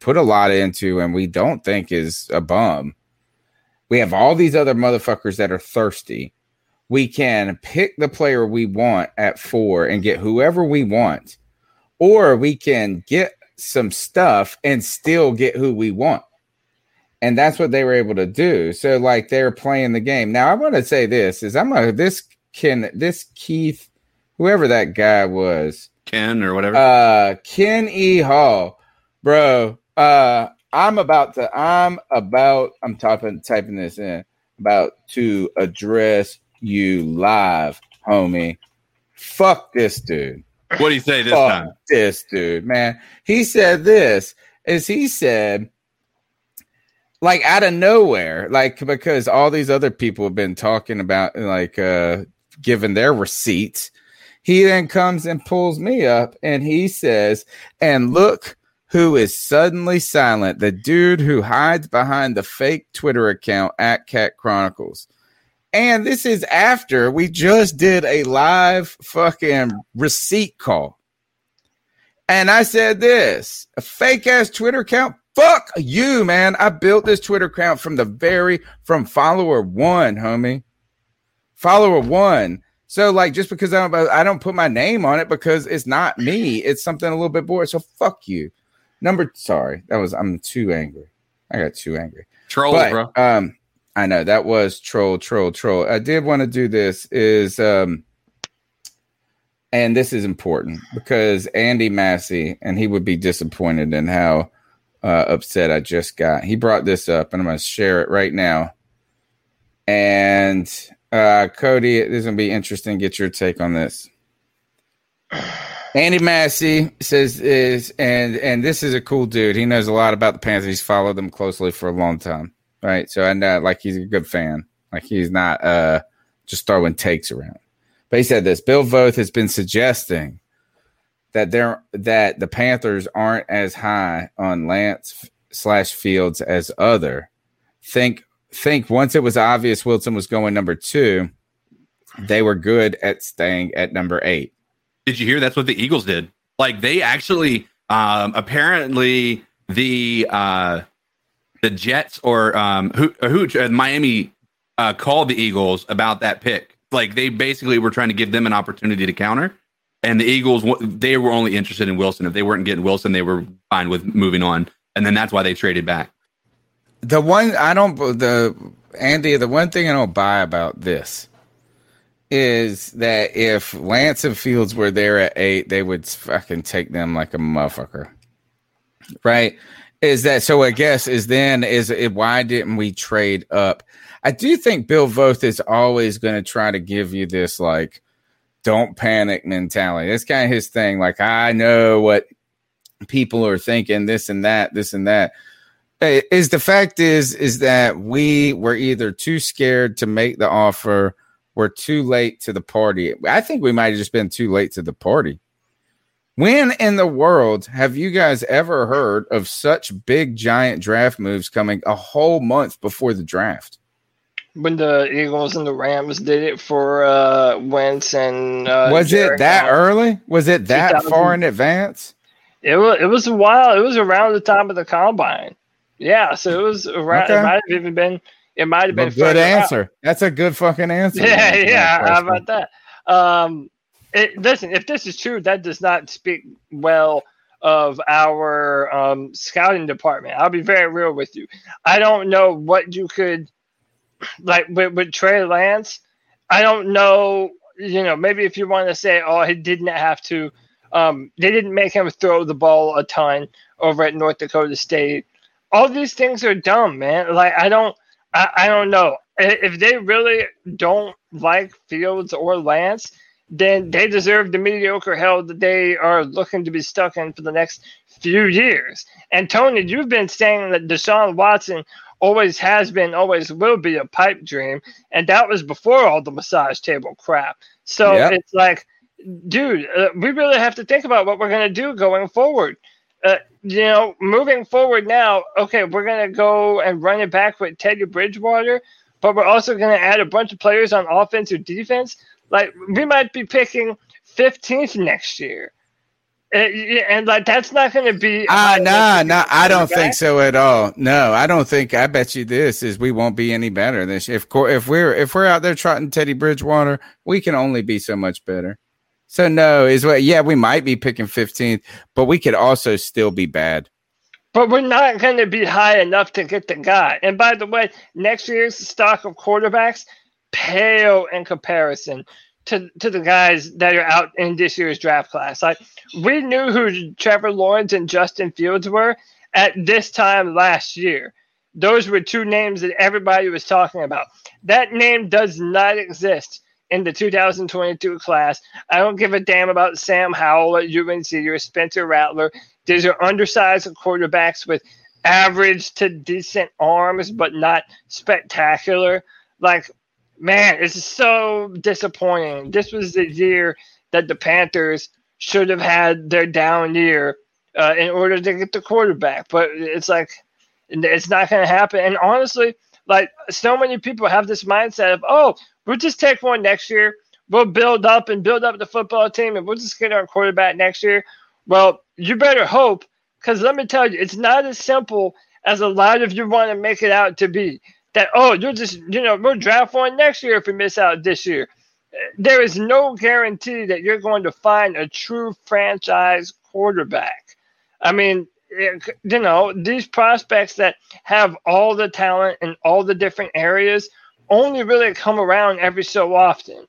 put a lot into and we don't think is a bum. We have all these other motherfuckers that are thirsty. We can pick the player we want at four and get whoever we want, or we can get some stuff and still get who we want. And that's what they were able to do. So, like, they're playing the game. Now, I want to say this is I'm a this can this Keith, whoever that guy was, Ken or whatever. uh Ken E. Hall, bro. Uh I'm about to. I'm about. I'm typing typing this in. About to address you live, homie. Fuck this dude. What do you say this Fuck time? this dude, man. He said this. Is he said like out of nowhere, like because all these other people have been talking about like uh giving their receipts. He then comes and pulls me up and he says, and look who is suddenly silent. The dude who hides behind the fake Twitter account at Cat Chronicles. And this is after we just did a live fucking receipt call. And I said this a fake ass Twitter account. Fuck you, man. I built this Twitter account from the very from follower one, homie. Follower one. So like just because I don't I don't put my name on it because it's not me. It's something a little bit boring. So fuck you. Number sorry, that was I'm too angry. I got too angry. Trolls, But, bro. Um, I know that was troll, troll, troll. I did want to do this is um, and this is important because Andy Massey and he would be disappointed in how uh, upset I just got. He brought this up, and I'm going to share it right now. And uh, Cody, this is going to be interesting. Get your take on this. Andy Massey says is and and this is a cool dude. He knows a lot about the Panthers. He's followed them closely for a long time, right? So I know like he's a good fan. Like he's not uh just throwing takes around. But he said this: Bill Voth has been suggesting that there that the Panthers aren't as high on Lance slash Fields as other. Think think once it was obvious Wilson was going number two, they were good at staying at number eight. Did you hear that's what the Eagles did? Like they actually um apparently the uh the Jets or um who who uh, Miami uh called the Eagles about that pick. Like they basically were trying to give them an opportunity to counter. And the Eagles they were only interested in Wilson. If they weren't getting Wilson, they were fine with moving on. And then that's why they traded back. The one I don't the Andy, the one thing I don't buy about this is that if Lance and Fields were there at eight, they would fucking take them like a motherfucker. Right? Is that so? I guess is then is it why didn't we trade up? I do think Bill Voth is always going to try to give you this like don't panic mentality. That's kind of his thing. Like I know what people are thinking, this and that, this and that. Is the fact is is that we were either too scared to make the offer, we're too late to the party. I think we might have just been too late to the party. When in the world have you guys ever heard of such big giant draft moves coming a whole month before the draft? When the Eagles and the Rams did it for uh, Wentz and uh, Was it that Goff. early? Was it that far in advance? It was it was a while. It was around the time of the combine. Yeah, so it was around. Okay. It might have even been. It might have been. But good further out. answer. That's a good fucking answer. Yeah, yeah. How about that? Um, it, listen, if this is true, that does not speak well of our um, scouting department. I'll be very real with you. I don't know what you could like with, with Trey Lance. I don't know. You know, maybe if you want to say, oh, he didn't have to. Um, they didn't make him throw the ball a ton over at North Dakota State. All these things are dumb, man. Like I don't, I, I don't know if they really don't like Fields or Lance, then they deserve the mediocre hell that they are looking to be stuck in for the next few years. And Tony, you've been saying that Deshaun Watson always has been, always will be a pipe dream, and that was before all the massage table crap. So Yep. it's like, dude, uh, we really have to think about what we're going to do going forward. Uh, you know, moving forward now, okay, we're going to go and run it back with Teddy Bridgewater, but we're also going to add a bunch of players on offense or defense. Like, we might be picking 15th next year. Uh, and like that's not going to be Ah, nah, nah. I don't quarterback. think so at all. No, I don't think. I bet you this is we won't be any better this year. If if we're if we're out there trotting Teddy Bridgewater, we can only be so much better. So no, is what? Yeah, we might be picking fifteenth, but we could also still be bad. But we're not going to be high enough to get the guy. And by the way, next year's stock of quarterbacks pale in comparison to, to the guys that are out in this year's draft class. Like we knew who Trevor Lawrence and Justin Fields were at this time last year. Those were two names that everybody was talking about. That name does not exist in the 2022 class. I don't give a damn about Sam Howell at UNC or Spencer Rattler. These are undersized quarterbacks with average to decent arms, but not spectacular. Like, man, it's so disappointing. This was the year that the Panthers should have had their down year uh, in order to get the quarterback. But it's like, it's not going to happen. And honestly, like so many people have this mindset of, oh, we'll just take one next year. We'll build up and build up the football team, and we'll just get our quarterback next year. Well, you better hope, because let me tell you, it's not as simple as a lot of you want to make it out to be. That oh, you'll just you know we'll draft one next year if we miss out this year. There is no guarantee that you're going to find a true franchise quarterback. I mean, you know, these prospects that have all the talent in all the different areas only really come around every so often.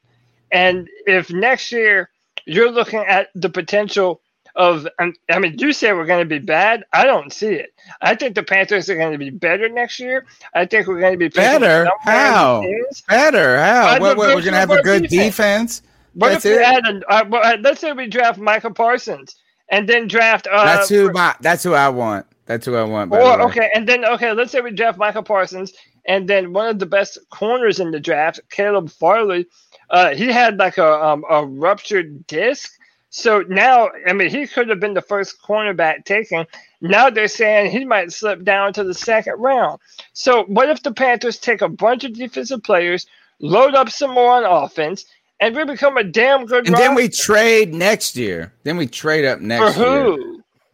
And if next year you're looking at the potential of, I mean, you say we're going to be bad. I don't see it. I think the Panthers are going to be better next year. I think we're going to be better. How? Better? How? What, what, we're going to have a good defense. defense? What That's if we add a, uh, let's say we draft Michael Parsons and then draft. Uh, that's who my. That's who I want. That's who I want. Or okay, and then okay, let's say we draft Michael Parsons, and then one of the best corners in the draft, Caleb Farley. Uh, he had like a um, a ruptured disc. So now, I mean, he could have been the first cornerback taken. Now they're saying he might slip down to the second round. So what if the Panthers take a bunch of defensive players, load up some more on offense, and we become a damn good. And then we trade next year. Then we trade up next year,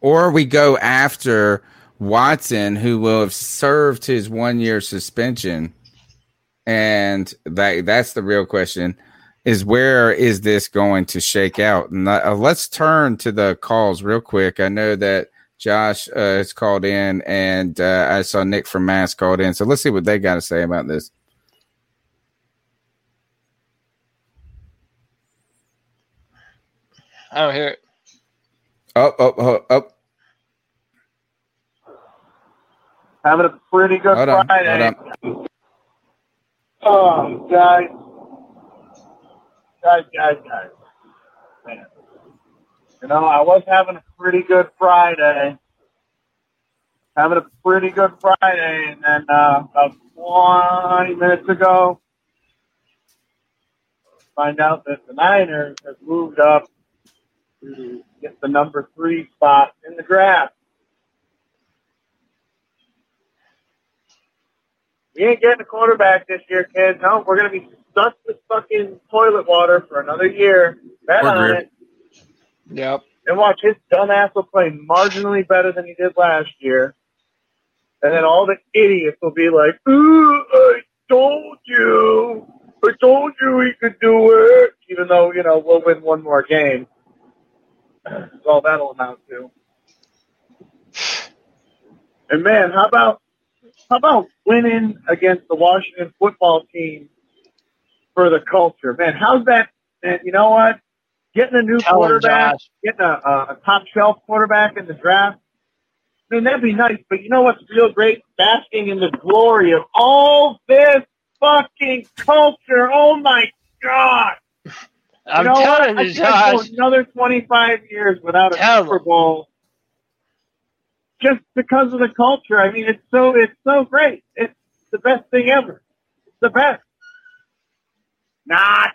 or we go after Watson, who will have served his one year suspension. And that that's the real question: is where is this going to shake out? And uh, let's turn to the calls real quick. I know that Josh uh, has called in, and uh, I saw Nick from Mass called in. So let's see what they got to say about this. I don't hear it. Oh, oh, oh, oh. Having a pretty good hold Friday. On, oh, guys. Guys, guys, guys. Man. You know, I was having a pretty good Friday. Having a pretty good Friday, and then uh, about 20 minutes ago, find out that the Niners have moved up to get the number three spot in the draft. We ain't getting a quarterback this year, kids. No, we're going to be stuck with fucking toilet water for another year. Bet on it. Yep. And watch his dumbass will play marginally better than he did last year. And then all the idiots will be like, Ooh, I told you. I told you he could do it. Even though, you know, we'll win one more game. That's all that'll amount to. And man, how about how about winning against the Washington football team for the culture? Man, how's that? Man, you know what? Getting a new Tell quarterback, getting a, a top shelf quarterback in the draft. I mean, that'd be nice, but you know what's real great? Basking in the glory of all this fucking culture. Oh my God. I'm you know telling what? you, Josh. Another 25 years without a Tell Super Bowl, just because of the culture. I mean, it's so it's so great. It's the best thing ever. It's the best. Not,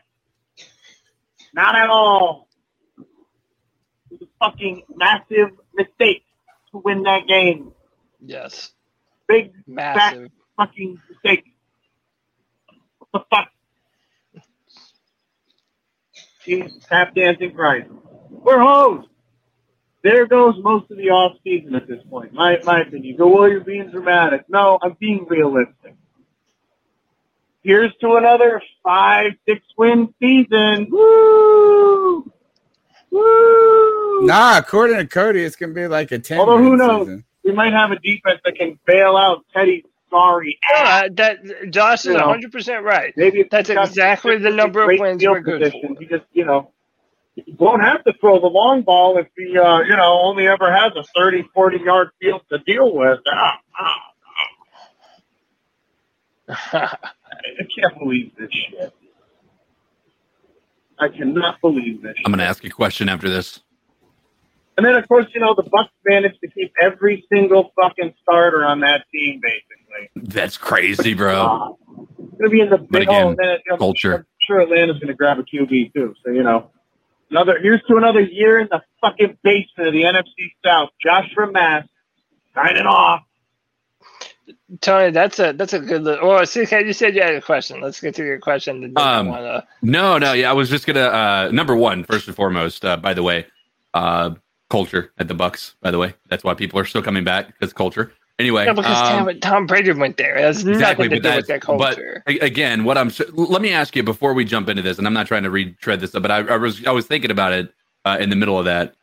not at all. It was a fucking massive mistake to win that game. Yes. Big, massive, fucking mistake. What the fuck? Jesus, tap dancing Christ. We're hoes. There goes most of the off season at this point. My my opinion. You go, well, you're being dramatic. No, I'm being realistic. Here's to another five, six win season. Woo! Woo! Nah, according to Cody, it's gonna be like a ten. Although who knows? Season. We might have a defense that can bail out Teddy sorry. Yeah, that Josh is one hundred percent right. Maybe that's exactly the number of wins we're good for. He just, you know, he won't have to throw the long ball if he, uh, you know, only ever has a 30, 40 yard field to deal with. Ah, ah, ah. [LAUGHS] I can't believe this shit. I cannot believe this. I'm going to ask you a question after this. And then, of course, you know, the Bucs managed to keep every single fucking starter on that team, basically. That's crazy, bro. Uh, going to be in the big again, oh, then, you know, culture. I'm sure Atlanta's going to grab a QB, too. So, you know, another here's to another year in the fucking basement of the NFC South. Josh from Mass signing off. Tony, that's a that's a good. Li- oh, see, you said you had a question. Let's get to your question. Um, wanna- No, no, yeah, I was just gonna. Uh, number one, first and foremost, uh, by the way, uh, culture at the Bucs. By the way, that's why people are still coming back because culture. Anyway, Yeah, because um, Tom, Tom Brady went there. It has exactly, nothing to but do with that's that culture. a- again, what I'm. Let me ask you before we jump into this, and I'm not trying to retread this, but I, I was I was thinking about it uh, in the middle of that.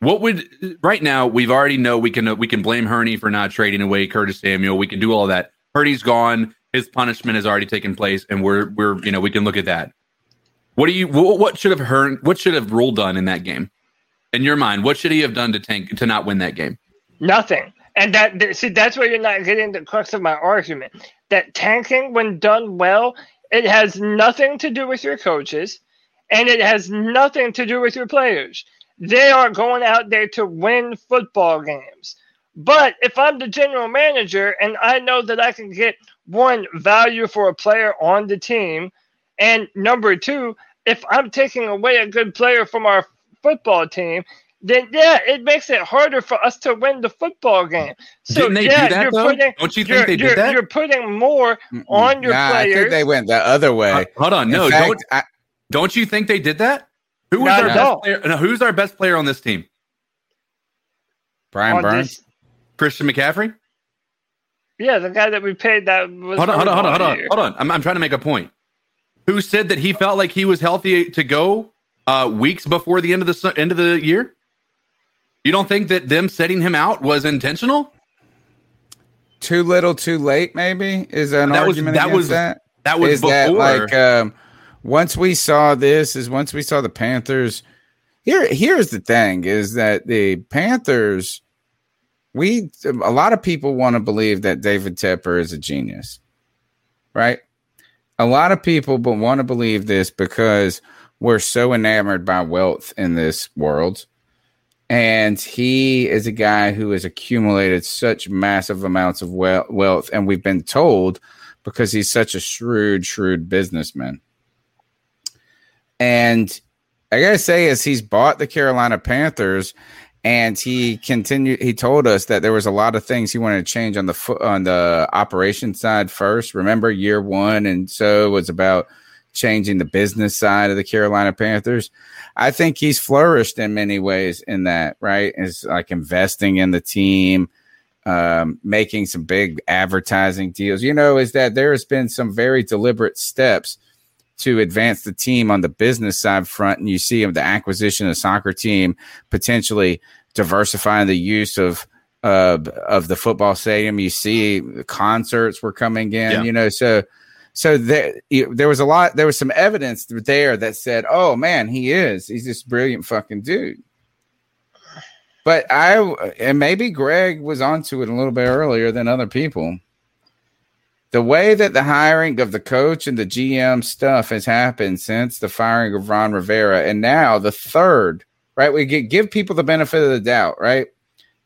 What would right now? We've already know we can we can blame Hurney for not trading away Curtis Samuel. We can do all that. Hurney's gone. His punishment has already taken place, and we're we're you know we can look at that. What do you what, what should have Hern what should have Rhule done in that game? In your mind, what should he have done to tank to not win that game? Nothing. And that see, that's where you're not getting the crux of my argument. That tanking, when done well, it has nothing to do with your coaches, and it has nothing to do with your players. They are going out there to win football games. But if I'm the general manager and I know that I can get one value for a player on the team, and number two, if I'm taking away a good player from our football team, then yeah, it makes it harder for us to win the football game. So Didn't they yeah, do that you're though? putting Don't you you're, think they you're, did that? you're putting more on your nah, I think they went the other way. Uh, hold on, In no, fact, don't I- don't you think they did that? Who was our best player? No, who's our best player on this team? Brian on Burns. this- Christian McCaffrey. yeah, the guy that we paid that was hold on, hold on, hold on, hold on, hold on. I'm, I'm trying to make a point. Who said that he felt like he was healthy to go uh, weeks before the end of the end of the year? You don't think that them setting him out was intentional? Too little, too late. Maybe is an That was- argument that against was that? That was is before. that like um, once we saw this is once we saw the Panthers. Here, here's the thing: is that the Panthers. We a lot of people want to believe that David Tepper is a genius, right? A lot of people but want to believe this because we're so enamored by wealth in this world. And he is a guy who has accumulated such massive amounts of wealth. And we've been told because he's such a shrewd, shrewd businessman. And I gotta say, is he's bought the Carolina Panthers, and he continued, he told us that there was a lot of things he wanted to change on the foot on the operation side first. Remember year one, and so it was about changing the business side of the Carolina Panthers. I think he's flourished in many ways in that, right? Is like investing in the team, um, making some big advertising deals. You know, is that there has been some very deliberate steps to advance the team on the business side front. And you see the acquisition of soccer team potentially diversifying the use of uh, of the football stadium. You see concerts were coming in, Yeah. you know, so so there, there was a lot, there was some evidence there that said, oh man, he is, he's this brilliant fucking dude. But I, and maybe Greg was onto it a little bit earlier than other people. The way that the hiring of the coach and the GM stuff has happened since the firing of Ron Rivera, and now the third, right? We give people the benefit of the doubt, right?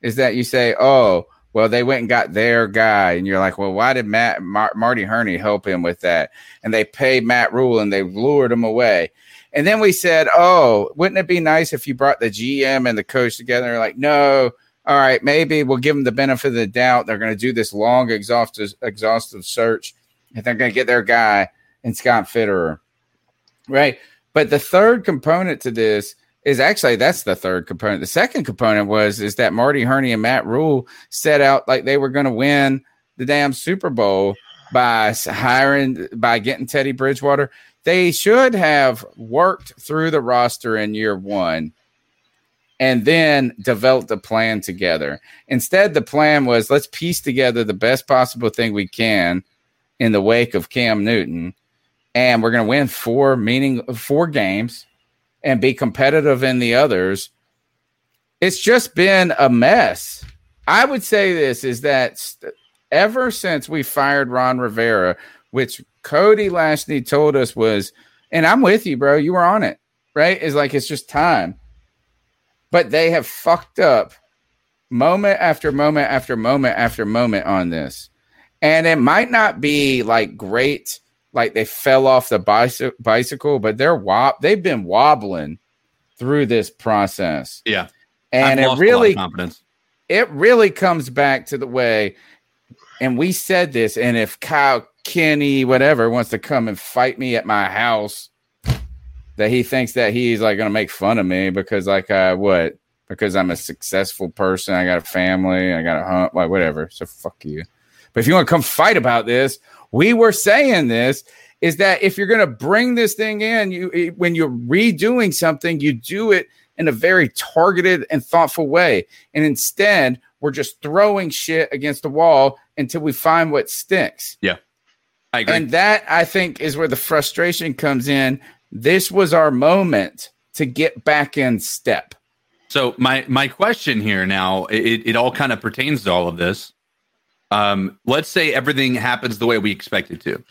Is that you say, oh, well, they went and got their guy, and you're like, well, why did Matt Mar- Marty Hurney help him with that? And they paid Matt Rhule and they lured him away. And then we said, oh, wouldn't it be nice if you brought the GM and the coach together? They're like, no, all right, maybe we'll give them the benefit of the doubt. They're going to do this long, exhaustive, exhaustive search, and they're going to get their guy and Scott Fitterer, right? But the third component to this is actually that's the third component. The second component was is that Marty Hurney and Matt Rhule set out like they were going to win the damn Super Bowl by hiring by getting Teddy Bridgewater. They should have worked through the roster in year one and then developed a plan together. Instead, the plan was let's piece together the best possible thing we can in the wake of Cam Newton, and we're going to win four meaning four games, and be competitive in the others. It's just been a mess. I would say this is that st- ever since we fired Ron Rivera, which Cody Lashney told us was, and I'm with you, bro. You were on it, right? Is like it's just time. But they have fucked up moment after moment after moment after moment on this. And it might not be like great, like they fell off the bicy- bicycle, but they're wob- they've been wobbling through this process. Yeah. And I've it lost a lot of really it really comes back to the way, and we said this, and if Kyle Kenny, whatever, wants to come and fight me at my house, that he thinks that he's like gonna make fun of me because like I what? Because I'm a successful person, I got a family, I got a hunt, like whatever. So fuck you. But if you want to come fight about this, we were saying this is that if you're gonna bring this thing in, you when you're redoing something, you do it in a very targeted and thoughtful way. And instead, we're just throwing shit against the wall until we find what sticks. Yeah. I agree. And that I think is where the frustration comes in. This was our moment to get back in step. So my my question here now, it, it all kind of pertains to all of this. Um, let's say everything happens the way we expect it to.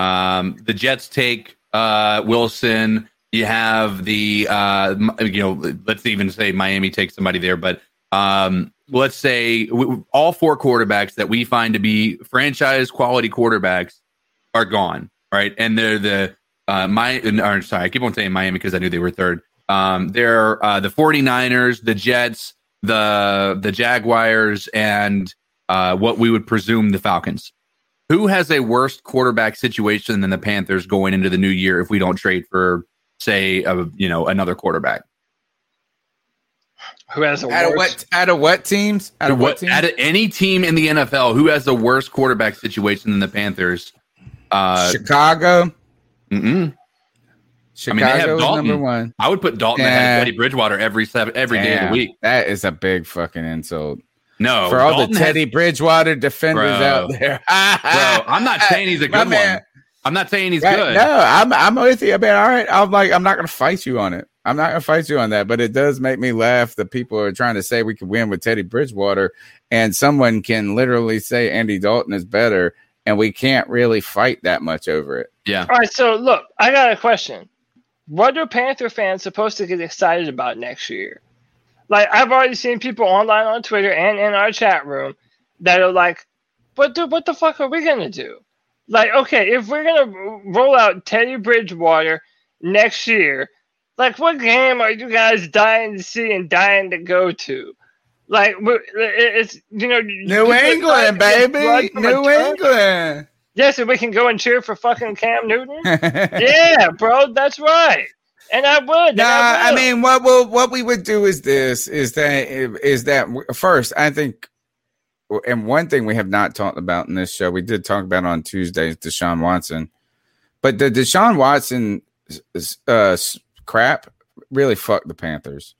Um, the Jets take uh, Wilson. You have the uh, you know, let's even say Miami takes somebody there, but um, let's say all four quarterbacks that we find to be franchise quality quarterbacks are gone, right? And they're the uh, my or, sorry, I keep on saying Miami because I knew they were third. Um, they're uh, the 49ers, the Jets, the the Jaguars, and uh, what we would presume the Falcons. Who has a worse quarterback situation than the Panthers going into the new year if we don't trade for, say, a, you know, another quarterback? Who has a Out of worse? what? Out of what teams? Out of what, what teams? out of any team in the NFL who has the worst quarterback situation than the Panthers? Uh, Chicago. mm-mm. Chicago they have Dalton. number one. I would put Dalton ahead Yeah. of Teddy Bridgewater every seven every day of the week. That is a big fucking insult No, for all Dalton the has- Teddy Bridgewater defenders Bro. out there. bro. I'm not [LAUGHS] saying he's a good man- one. I'm not saying he's Right, good. No, I'm I'm with you. I mean, all right. I'm like, I'm not gonna fight you on it. I'm not gonna fight you on that, but it does make me laugh that people are trying to say we could win with Teddy Bridgewater, and someone can literally say Andy Dalton is better, and we can't really fight that much over it. Yeah. All right, so look, I got a question. What are Panther fans supposed to get excited about next year? Like, I've already seen people online on Twitter and in our chat room that are like, "But dude, what the fuck are we gonna do?" Like, okay, if we're gonna roll out Teddy Bridgewater next year, like, what game are you guys dying to see and dying to go to? Like, it's you know, New England, trying to get blood baby, New. England. Yes, and we can go and cheer for fucking Cam Newton. [LAUGHS] yeah, bro, that's right. And I would. Nah, I will. mean, what will what we would do is this: is that is that first? I think, and one thing we have not talked about in this show, we did talk about on Tuesday, Deshaun Watson, but the Deshaun Watson uh, crap really fucked the Panthers,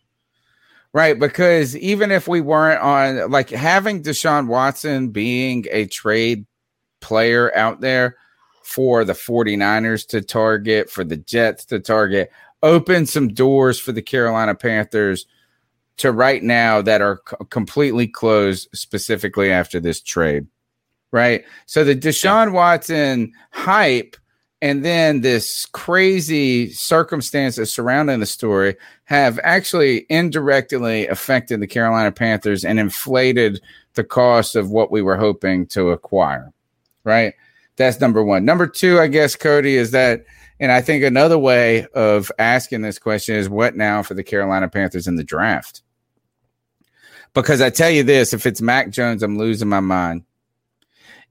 right? Because even if we weren't on, like having Deshaun Watson being a trade player out there for the 49ers to target, for the Jets to target open some doors for the Carolina Panthers to right now that are c- completely closed specifically after this trade. Right. So the Deshaun Watson hype and then this crazy circumstances surrounding the story have actually indirectly affected the Carolina Panthers and inflated the cost of what we were hoping to acquire. Right. That's number one. Number two, I guess, Cody, is that and I think another way of asking this question is what now for the Carolina Panthers in the draft? Because I tell you this, if it's Mac Jones, I'm losing my mind.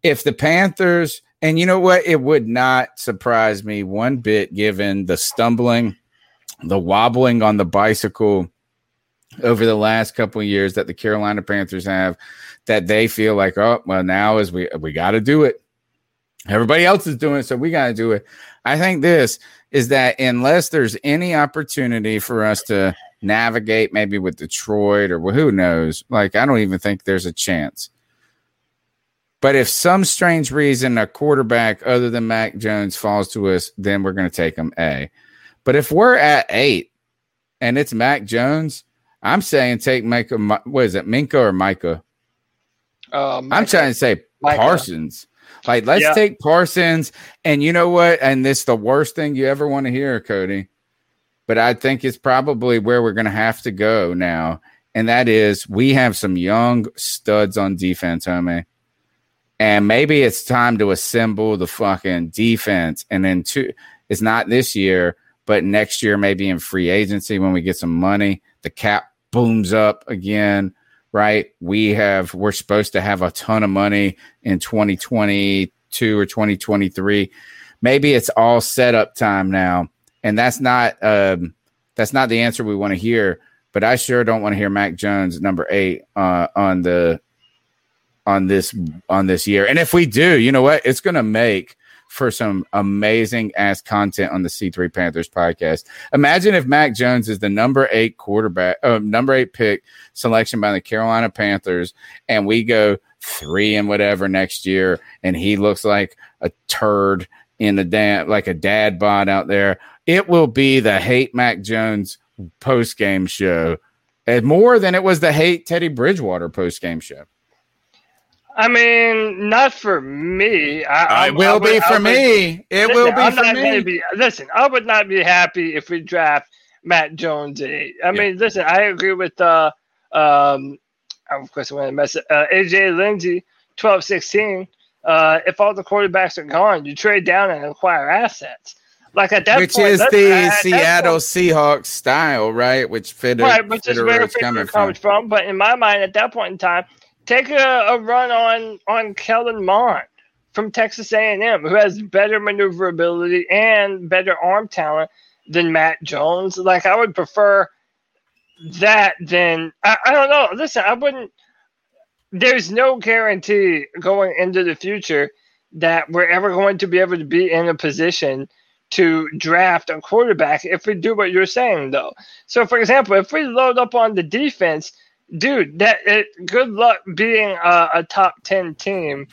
If the Panthers, and you know what, it would not surprise me one bit given the stumbling, the wobbling on the bicycle over the last couple of years that the Carolina Panthers have, that they feel like, oh, well, now is we we got to do it. Everybody else is doing it, so we got to do it. I think this is that unless there's any opportunity for us to navigate maybe with Detroit or who knows, like I don't even think there's a chance. But if some strange reason a quarterback other than Mac Jones falls to us, then we're going to take him A. But if we're at eight and it's Mac Jones, I'm saying take Micah. What is it, Minkah or Micah? Uh, I'm trying to say Micah. Parsons. Like, let's Yeah. take Parsons. And you know what? And this the worst thing you ever want to hear, Cody. But I think it's probably where we're going to have to go now. And that is we have some young studs on defense, homie. And maybe it's time to assemble the fucking defense. And then two, it's not this year, but next year, maybe in free agency when we get some money, the cap booms up again, right? We have, we're supposed to have a ton of money in 2022 or 2023. Maybe it's all setup time now. And that's not, um, that's not the answer we want to hear. But I sure don't want to hear Mac Jones number eight uh, on the on this on this year. And if we do, you know what? It's going to make for some amazing ass content on the C3 Panthers podcast. Imagine if Mac Jones is the number 8 quarterback uh, number 8 pick selection by the Carolina Panthers and we go 3 and whatever next year and he looks like a turd in the dad like a dad bod out there. It will be the hate Mac Jones post game show. And more than it was the hate Teddy Bridgewater post game show. I mean, not for me. I, I It will I would- be for would- me. It Listen, will be I'm for not me. Gonna be, listen, I would not be happy if we draft Mac Jones at eight. I mean, listen, I agree with uh, um, of course, I'm to mess it. Uh, AJ Lindsay, 12 16. Uh, if all the quarterbacks are gone, you trade down and acquire assets. Like at that Which point, is the at Seattle point- Seahawks style, right? Which fit right, which is where it's coming from. comes from. But in my mind, at that point in time, take a, a run on on Kellen Mond from Texas A&M, who has better maneuverability and better arm talent than Mac Jones. Like I would prefer that than I, I don't know. Listen, I wouldn't. There's no guarantee going into the future that we're ever going to be able to be in a position to draft a quarterback if we do what you're saying, though. So, for example, if we load up on the defense, dude, that it, good luck being a, a top ten team,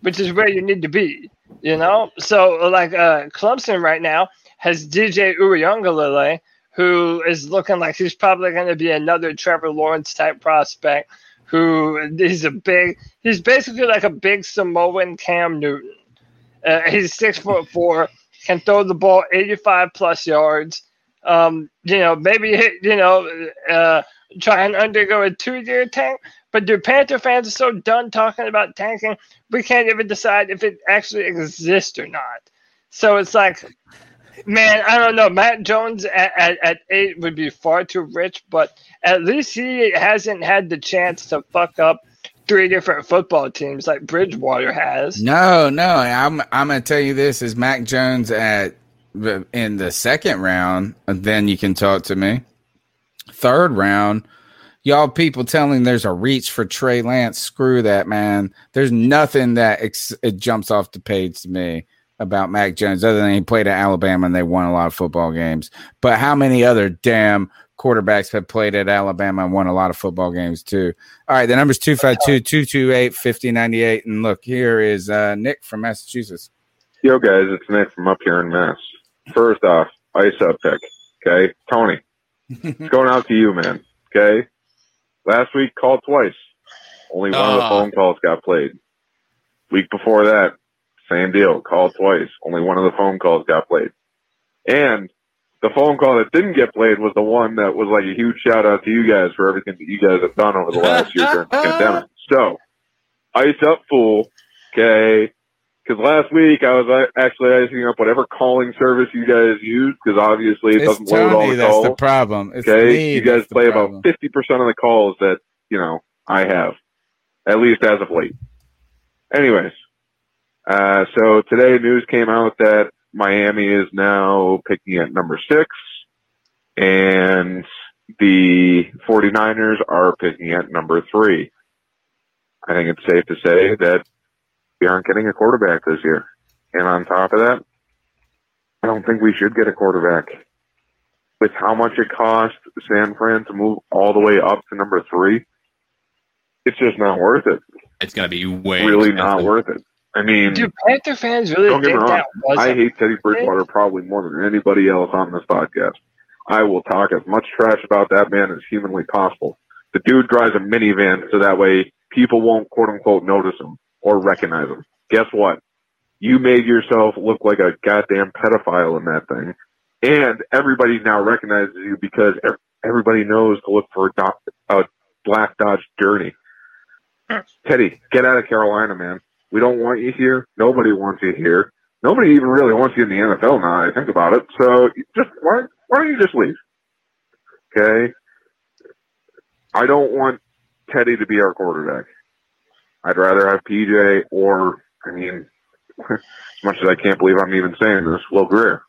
which is where you need to be. You know, so like uh, Clemson right now has DJ Uiagalelei, who is looking like he's probably going to be another Trevor Lawrence type prospect. Who is a big? He's basically like a big Samoan Cam Newton. Uh, he's six foot four, can throw the ball 85 plus yards. Um, you know, maybe hit, you know, uh, try and undergo a two year tank. But the Panther fans are so done talking about tanking, we can't even decide if it actually exists or not. So it's like, man, I don't know. Mac Jones at, at, at eight would be far too rich, but at least he hasn't had the chance to fuck up three different football teams like Bridgewater has. No, no. I'm I'm gonna tell you this: is Mac Jones at in the second round? Then you can talk to me. Third round, y'all people telling there's a reach for Trey Lance. Screw that, man. There's nothing that ex- it jumps off the page to me about Mac Jones other than he played at Alabama and they won a lot of football games. But how many other damn quarterbacks have played at Alabama and won a lot of football games too? All right, the number's 252 228 5098. And look, here is uh, Nick from Massachusetts. Yo, guys, it's Nick from up here in Mass. First off, ice up pick. Okay, Tony, it's going out to you, man. Okay, last week called twice. Only one of the Ah. phone calls got played. Week before that, same deal. Called twice. Only one of the phone calls got played. And the phone call that didn't get played was the one that was like a huge shout out to you guys for everything that you guys have done over the last year during the [LAUGHS] pandemic. So, ice up, fool. Okay. Because last week I was uh, actually icing up whatever calling service you guys use because obviously it It's doesn't load all the that's calls. the problem. It's Okay, me you guys play problem. about fifty percent of the calls that you know I have, at least as of late. Anyways, uh, so today news came out that Miami is now picking at number six, and the 49ers are picking at number three. I think it's safe to say that we aren't getting a quarterback this year. And on top of that, I don't think we should get a quarterback with how much it cost San Fran to move all the way up to number three, it's just not worth it. It's gonna be way really not worth it. I mean, Do Panther fans really Don't get me wrong. that was hate Teddy Bridgewater probably more than anybody else on this podcast. I will talk as much trash about that man as humanly possible. The dude drives a minivan so that way people won't quote unquote notice him or recognize them. Guess what? You made yourself look like a goddamn pedophile in that thing. And everybody now recognizes you because everybody knows to look for a, a black Dodge Journey. Teddy, get out of Carolina, man. We don't want you here. Nobody wants you here. Nobody even really wants you in the NFL now. I think about it. So just why why don't you just leave? Okay. I don't want Teddy to be our quarterback. I'd rather have PJ or I mean, as much as I can't believe I'm even saying this, Will Grier.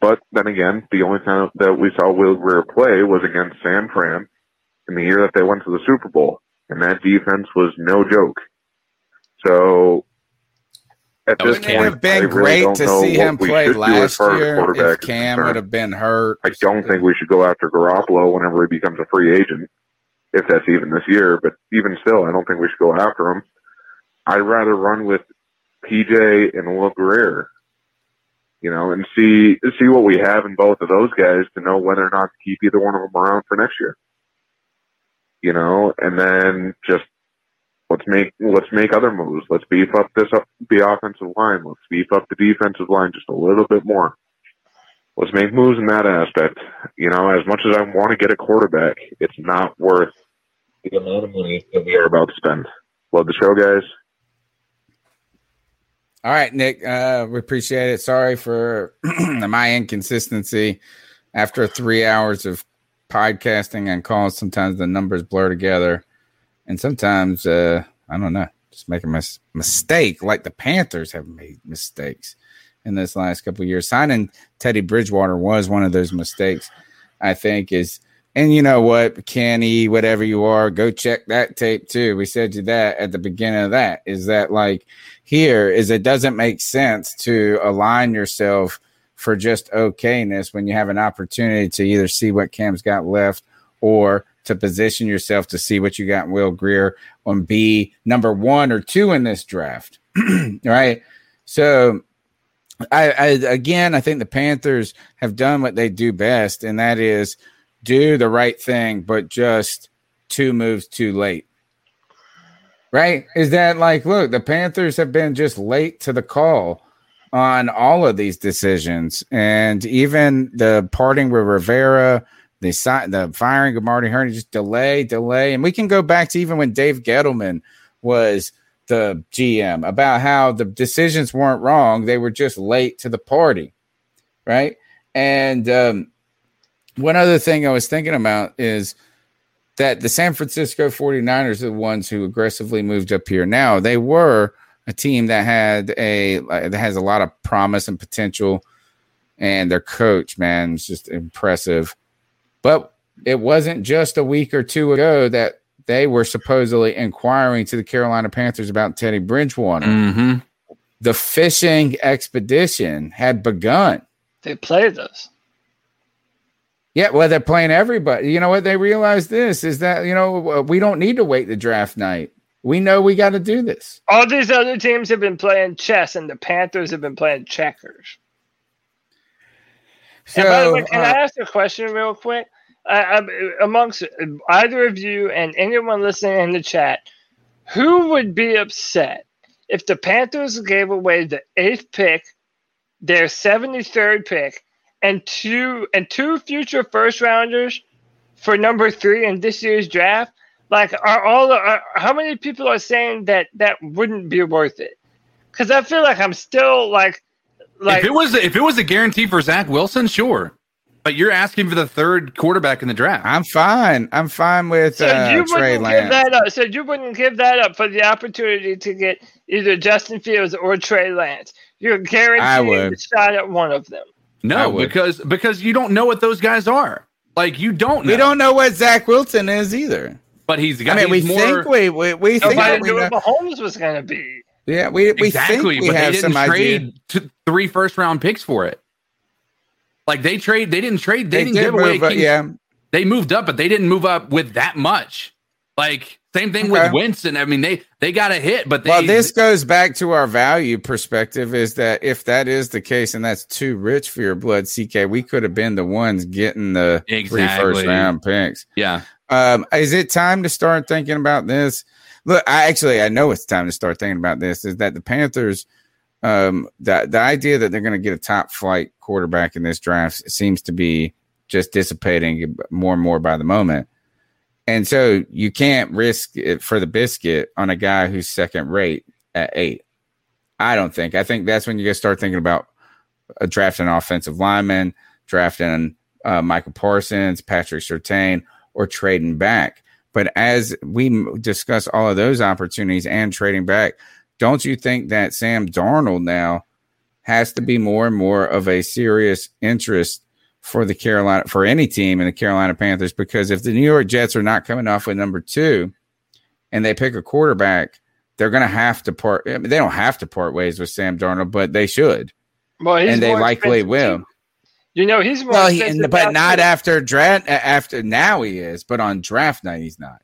But then again, the only time that we saw Will Grier play was against San Fran in the year that they went to the Super Bowl, and that defense was no joke. So at this Wouldn't point, it have been really great to see him play last year if Cam would have been hurt? I don't think we should go after Garoppolo whenever he becomes a free agent, if that's even this year. But even still, I don't think we should go after him. I'd rather run with PJ and Will Grier, you know, and see see what we have in both of those guys to know whether or not to keep either one of them around for next year. You know, and then just let's make let's make other moves. Let's beef up this up the offensive line. Let's beef up the defensive line just a little bit more. Let's make moves in that aspect. You know, as much as I want to get a quarterback, it's not worth the amount of money that we are about to spend. Love the show, guys. All right, Nick. Uh, we appreciate it. Sorry for [CLEARS THROAT] my inconsistency. After three hours of podcasting and calls, sometimes the numbers blur together and sometimes uh, I don't know, just make a mis- mistake like the Panthers have made mistakes in this last couple years. Signing Teddy Bridgewater was one of those mistakes. I think is, and you know what, Kenny, whatever you are, go check that tape too. We said you that at the beginning of that. Is that like here? Is it doesn't make sense to align yourself for just okayness when you have an opportunity to either see what Cam's got left or to position yourself to see what you got in Will Grier on B number one or two in this draft. [CLEARS THROAT] right. So I, I again I think the Panthers have done what they do best, and that is do the right thing, but just two moves too late. Right? Is that like look, the Panthers have been just late to the call on all of these decisions. And even the parting with Rivera, signed the firing of Marty Hurney, just delay, delay. And we can go back to even when Dave Gettleman was the GM about how the decisions weren't wrong. They were just late to the party. Right. And um, one other thing I was thinking about is that the San Francisco 49ers are the ones who aggressively moved up here. Now they were a team that had a that has a lot of promise and potential, and their coach, man, is just impressive. But it wasn't just a week or two ago that they were supposedly inquiring to the Carolina Panthers about Teddy Bridgewater. Mm-hmm. The fishing expedition had begun. They played us. Yeah, well, they're playing everybody. You know what? They realize this is that, you know, we don't need to wait the draft night. We know we got to do this. All these other teams have been playing chess, and the Panthers have been playing checkers. So, and by the way, can uh, I ask a question real quick? uh, amongst either of you and anyone listening in the chat, who would be upset if the Panthers gave away the eighth pick, their seventy-third pick, and two and two future first rounders for number three in this year's draft? Like, are all are, how many people are saying that that wouldn't be worth it? Because I feel like I'm still like, like if it was if it was a guarantee for Zach Wilson, sure. But you're asking for the third quarterback in the draft. I'm fine. I'm fine with so uh, you Trey Lance. Give that up. So you wouldn't give that up for the opportunity to get either Justin Fields or Trey Lance. You're guaranteed a shot at one of them. No, because because you don't know what those guys are. Like you don't. Know. We don't know what Zach Wilson is either. But he's got. I mean, we more, think we we, we think we knew what Mahomes was going to be. Yeah, we we exactly, think we but have they didn't some trade three first round picks for it. Like they trade, they didn't trade, they, they didn't give away. Up, yeah, they moved up, but they didn't move up with that much. Like Same thing Okay. with Winston. I mean, they they got a hit, but they well, this goes back to our value perspective is that if that is the case and that's too rich for your blood, CK, we could have been the ones getting the three Exactly. first round picks. yeah. Um, is it time to start thinking about this? Look, I actually I know it's time to start thinking about this. Is that the Panthers? Um, the the idea that they're going to get a top flight quarterback in this draft seems to be just dissipating more and more by the moment. And so you can't risk it for the biscuit on a guy who's second rate at eight. I don't think. I think that's when you guys start thinking about uh, drafting offensive lineman, drafting uh, Micah Parsons, Patrick Surtain, or trading back. But as we discuss all of those opportunities and trading back, don't you think that Sam Darnold now has to be more and more of a serious interest for the Carolina for any team in the Carolina Panthers? Because if the New York Jets are not coming off with number two and they pick a quarterback, they're going to have to part. I mean, they don't have to part ways with Sam Darnold, but they should, Well, he's and they likely will. too. You know, he's more Well, he, but not after draft. After now, he is, but on draft night, he's not.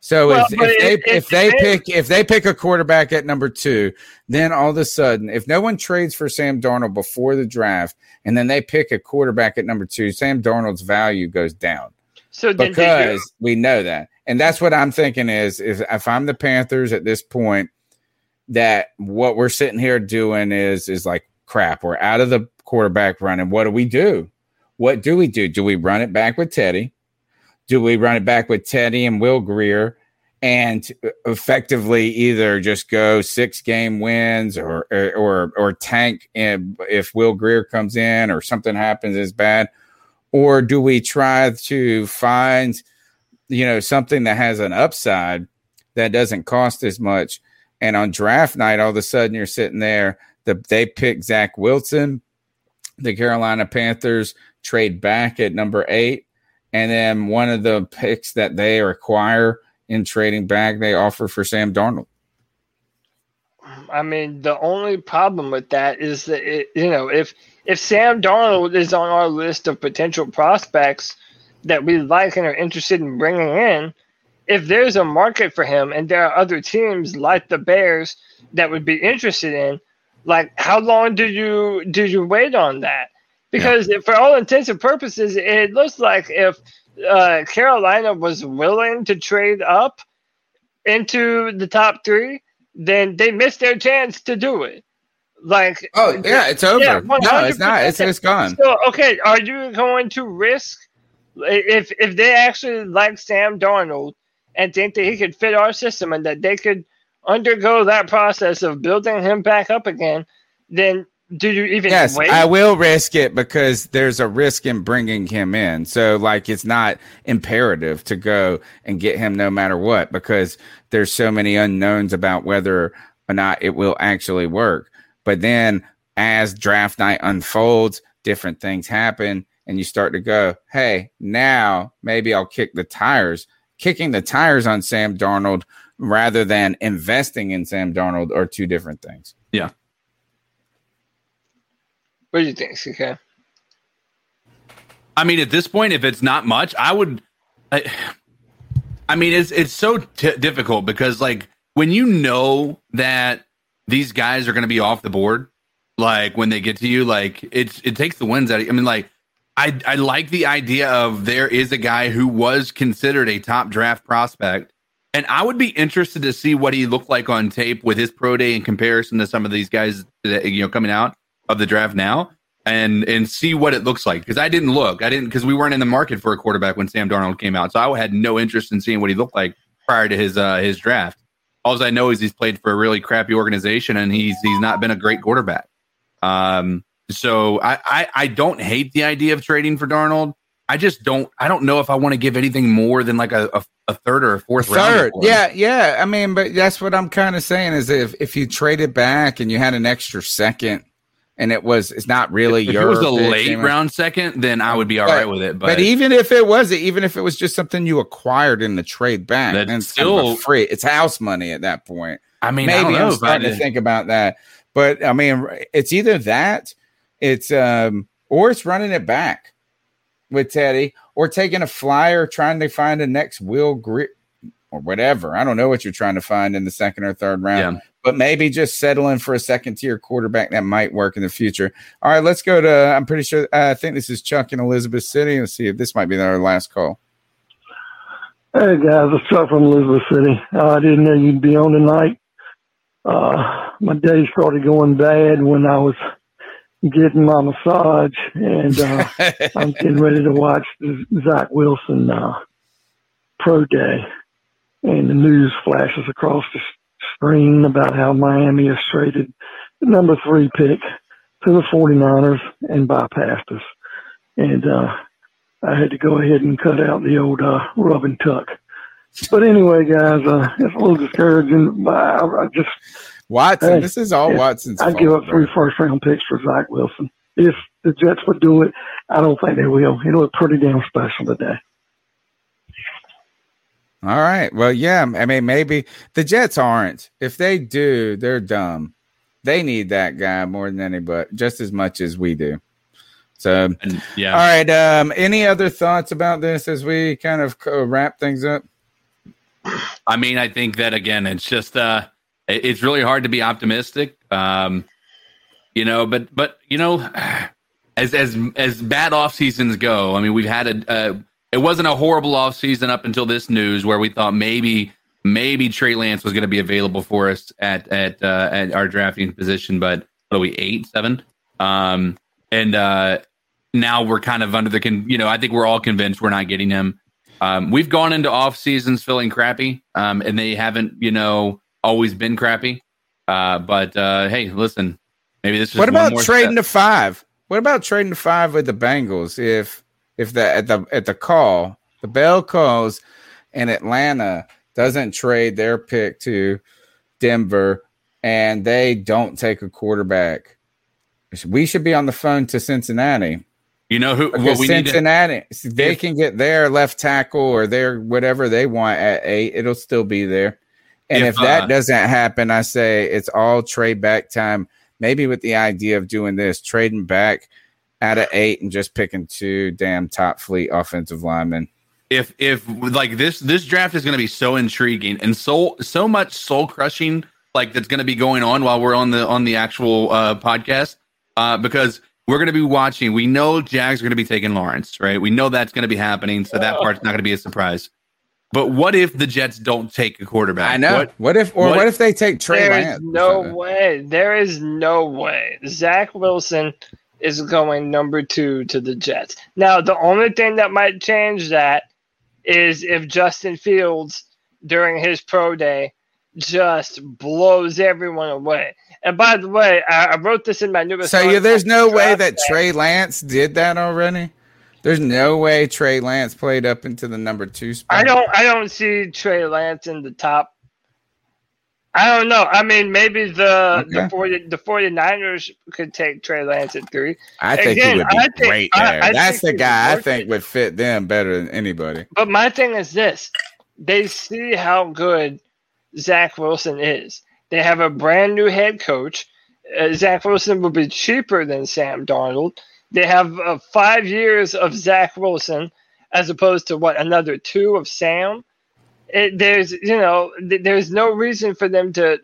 So Well, if, if they it if they pick if they pick a quarterback at number two, then all of a sudden, if no one trades for Sam Darnold before the draft, and then they pick a quarterback at number two, Sam Darnold's value goes down So do because we know that, and that's what I'm thinking is is if I'm the Panthers at this point, that what we're sitting here doing is is like crap. We're out of the quarterback running. What do we do? What do we do? Do we run it back with Teddy? Do we run it back with Teddy and Will Grier and uh, effectively either just go six game wins or or or, or tank if, if Will Grier comes in or something happens is bad? Or do we try to find you know something that has an upside that doesn't cost as much? And on draft night, all of a sudden you're sitting there. The, they pick Zach Wilson. The Carolina Panthers trade back at number eight. And then one of the picks that they require in trading back, they offer for Sam Darnold. I mean, the only problem with that is that it, you know if if Sam Darnold is on our list of potential prospects that we like and are interested in bringing in, if there's a market for him and there are other teams like the Bears that would be interested in, like how long do you do you wait on that? Because for all intents and purposes, it looks like if uh, Carolina was willing to trade up into the top three, then they missed their chance to do it. Like, Oh yeah, it's over. Yeah, no, it's not. It's 100%. it's gone. so okay, are you going to risk if if they actually like Sam Darnold and think that he could fit our system and that they could undergo that process of building him back up again? Then do you even Yes, wait? I will risk it because there's a risk in bringing him in. So, like, it's not imperative to go and get him no matter what because there's so many unknowns about whether or not it will actually work. But then, as draft night unfolds, different things happen, and you start to go, "Hey, now maybe I'll kick the tires." Kicking the tires on Sam Darnold rather than investing in Sam Darnold are two different things. What do you think, CK? I mean, at this point, if it's not much, I would. I, I mean, it's it's so t- difficult because like when you know that these guys are going to be off the board, like when they get to you, like it's it takes the wins out. Of, I mean, like I I like the idea of there is a guy who was considered a top draft prospect, and I would be interested to see what he looked like on tape with his pro day in comparison to some of these guys that you know coming out of the draft now and and see what it looks like. Because I didn't look. I didn't because we weren't in the market for a quarterback when Sam Darnold came out. So I had no interest in seeing what he looked like prior to his uh, his draft. All I know is he's played for a really crappy organization and he's he's not been a great quarterback. Um so I I, I don't hate the idea of trading for Darnold. I just don't I don't know if I want to give anything more than like a, a, a third or a fourth round Third, yeah, yeah. I mean, but that's what I'm kind of saying is if if you traded back and you had an extra second, and it was it's not really if it was a late know. round second then I would be all But- right with it But, even if it was, even if it was just something you acquired in the trade back, then it's kind of still- free. It's house money at that point. I mean I Maybe I'm if starting to think about that. But I mean, it's either that, it's um, or it's running it back with Teddy, or taking a flyer, trying to find the next Will Grier. or whatever. I don't know what you're trying to find in the second or third round, yeah. But maybe just settling for a second tier quarterback that might work in the future. All right, let's go to. I'm pretty sure. Uh, I think this is Chuck in Elizabeth City. Let's see if this might be our last call. Hey guys, it's Chuck from Elizabeth City. Uh, I didn't know you'd be on tonight. Uh, my day started going bad when I was getting my massage, and uh, [LAUGHS] I'm getting ready to watch the Zach Wilson uh, pro day, and the news flashes across the screen about how Miami has traded the number three pick to the 49ers and bypassed us. And uh, I had to go ahead and cut out the old uh, rub and tuck. But anyway, guys, uh, it's a little discouraging. But I, I just Watson. Hey, this is all Watson's. I'd give up three first round picks for Zach Wilson. If the Jets would do it, I don't think they will. It looked pretty damn special today. All right. Well, yeah. I mean, maybe the Jets aren't. If they do, they're dumb. They need that guy more than anybody, just as much as we do. So, and, yeah. All right. Um, any other thoughts about this as we kind of wrap things up? I mean, I think that again, it's just uh, it's really hard to be optimistic. Um, you know, but but you know, [SIGHS] as as as bad off seasons go, I mean, we've had a, a it wasn't a horrible off season up until this news where we thought maybe maybe Trey Lance was going to be available for us at at uh, at our drafting position, but what are we eight seven? Um, and uh, now we're kind of under the con- you know I think we're all convinced we're not getting him. Um, we've gone into off seasons feeling crappy, um, and they haven't you know always been crappy. Uh, but uh, hey, listen, maybe this is what about trading step. to five? What about trading to five with the Bengals? If if the at the at the call, the bell calls, and Atlanta doesn't trade their pick to Denver, and they don't take a quarterback, we should be on the phone to Cincinnati. You know who? We Cincinnati, to, they if, can get their left tackle or their whatever they want at eight. It'll still be there. And if, if that uh, doesn't happen, I say it's all trade back time. Maybe with the idea of doing this, trading back out of eight and just picking two damn top fleet offensive linemen. If if like this this draft is going to be so intriguing and so so much soul crushing like that's going to be going on while we're on the on the actual uh, podcast uh, because we're going to be watching. We know Jags are going to be taking Lawrence, right? We know that's going to be happening, so that part's not going to be a surprise. But what if the Jets don't take a quarterback? I know. What, what if, or what, what, if they take Trey there Lance? Is no way. There is no way. Zach Wilson is going number two to the Jets. Now, the only thing that might change that is if Justin Fields during his pro day just blows everyone away. And by the way, I, I wrote this in my newest. So yeah, there's no way that Trey Lance did that already. There's no way Trey Lance played up into the number two spot. I don't. I don't see Trey Lance in the top. I don't know. I mean, maybe the okay. the 40, the 49ers could take Trey Lance at three. I think Again, he would be I great think, there. I, I That's the guy I think would fit them better than anybody. But my thing is this: they see how good Zach Wilson is. They have a brand new head coach. Uh, Zach Wilson will be cheaper than Sam Darnold. They have uh, five years of Zach Wilson as opposed to what another two of Sam. It, there's you know th- there's no reason for them to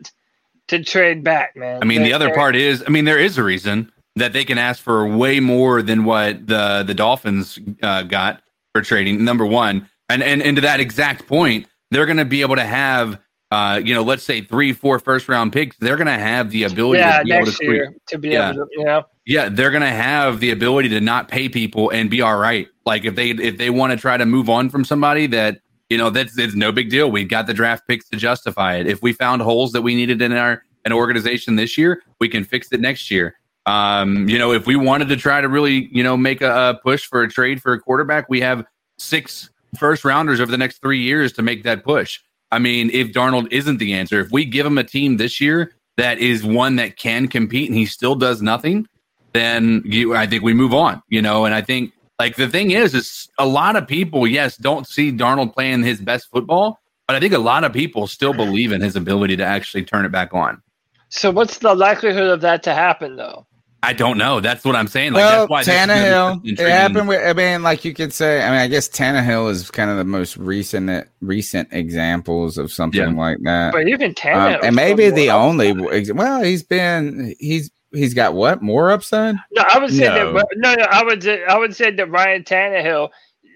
to trade back, man. I mean, they're, the other part is, I mean, there is a reason that they can ask for way more than what the the Dolphins uh, got for trading. Number one, and and and to that exact point, they're going to be able to have uh, you know, let's say three, four first round picks, they're going to have the ability yeah, to be next able to, year to be yeah. able to, you know, yeah, they're going to have the ability to not pay people and be all right. Like if they if they want to try to move on from somebody that you know that's it's no big deal. We've got the draft picks to justify it. If we found holes that we needed in our an organization this year, we can fix it next year. Um, you know, if we wanted to try to really, you know, make a, a push for a trade for a quarterback, we have six first rounders over the next three years to make that push. I mean, if Darnold isn't the answer, if we give him a team this year that is one that can compete and he still does nothing, then you, I think we move on, you know, and I think like the thing is, is a lot of people, yes, don't see Darnold playing his best football, but I think a lot of people still believe in his ability to actually turn it back on. So what's the likelihood of that to happen though? I don't know. That's what I'm saying. Like well, that's why this is Tannehill. such It happened with. I mean, like you could say. I mean, I guess Tannehill is kind of the most recent recent examples of something Yeah. like that. But even Um, Tannehill, and maybe the only. Well, he's been. He's he's got what more upside? No, I would say No. that. No, no, I would. say- I would say that Ryan Tannehill,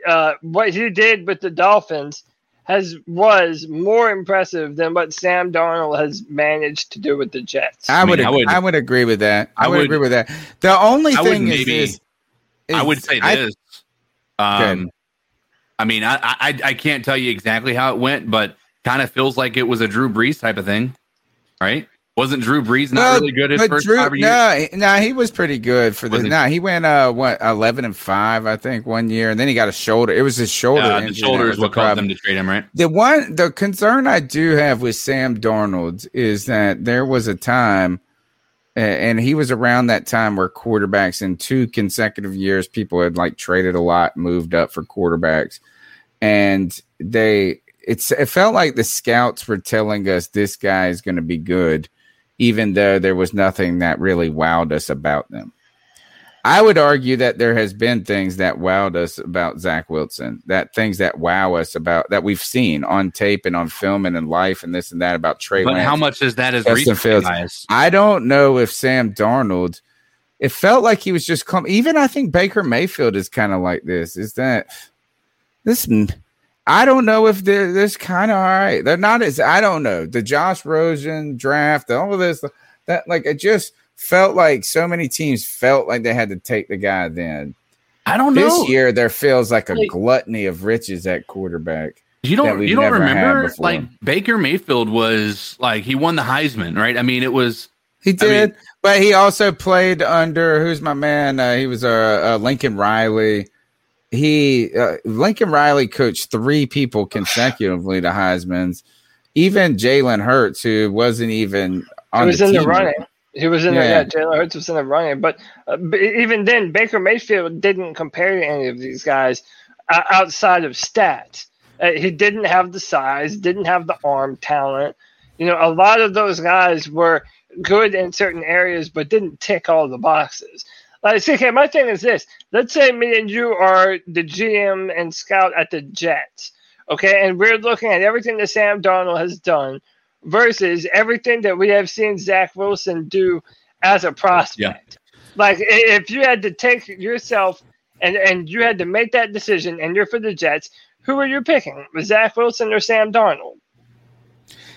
uh, what he did with the Dolphins, has was more impressive than what Sam Darnold has managed to do with the Jets. I, mean, would, I I would- would. agree with that. I, I would, would- agree with that. The only I would thing is, maybe- this, I would say I- this. um, I mean, I, I I can't tell you exactly how it went, but kind of feels like it was a Drew Brees type of thing, right? Wasn't Drew Brees not Well, really good his first Drew, five years? no, he- no, he was pretty good for the. Was he? No, he went uh what eleven and five, I think, one year, and then he got a shoulder. It was his shoulder. Injury the shoulder is what caused them to trade him, right? The one, the concern I do have with Sam Darnold is that there was a time, and he was around that time where quarterbacks in two consecutive years, people had like traded a lot, moved up for quarterbacks, and they, it's, it felt like the scouts were telling us this guy is going to be good, even though there was nothing that really wowed us about them. I would argue that there has been things that wowed us about Zach Wilson, that things that wow us about that we've seen on tape and on film and in life and this and that about Trey But Lance. how much is that as recent I don't know if Sam Darnold. It felt like he was just come. Even I think Baker Mayfield is kind of like this. Is that this? I don't know if they're this kind of all right. They're not as I don't know the Josh Rosen draft, all of this. That like it just felt like so many teams felt like they had to take the guy. Then I don't know. this year there feels like a Like- gluttony of riches at quarterback. You don't you don't remember like Baker Mayfield was like he won the Heisman, right? I mean, it was He I did, mean- but he also played under who's my man? Uh, he was uh, uh, Lincoln Riley. He uh, Lincoln Riley coached three people consecutively to Heisman's. Even Jalen Hurts, who wasn't even he was the in the team. running. He was in Yeah. the yeah. Jalen Hurts was in the running, but, uh, but even then, Baker Mayfield didn't compare to any of these guys uh, outside of stats. Uh, he didn't have the size, didn't have the arm talent. You know, a lot of those guys were good in certain areas, but didn't tick all the boxes. Like, see, okay, my thing is this: let's say me and you are the GM and scout at the Jets, okay, and we're looking at everything that Sam Darnold has done versus everything that we have seen Zach Wilson do as a prospect. Like, if you had to take yourself and and you had to make that decision, and you're for the Jets, who are you picking? Zach Wilson or Sam Darnold?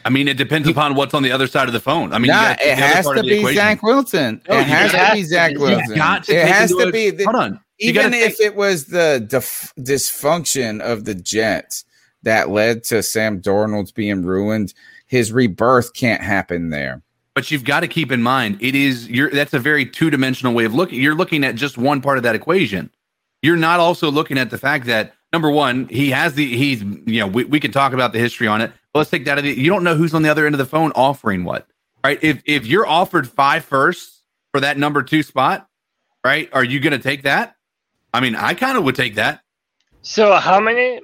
I mean, it depends upon what's on the other side of the phone. I mean, nah, it has to be equation. Zach Wilson. No, it has gotta- be Zach Wilson. Got to it has to be. The, hold on. Even if take- it was the dif- dysfunction of the Jets that led to Sam Darnold's being ruined, his rebirth can't happen there. But you've got to keep in mind it is you're that's a very two dimensional way of looking. You're looking at just one part of that equation. You're not also looking at the fact that number one, he has the he's you know we, we can talk about the history on it. But let's take that. out of the- You don't know who's on the other end of the phone offering what, right? If if you're offered five firsts for that number two spot, right? Are you going to take that? I mean, I kind of would take that. So how many?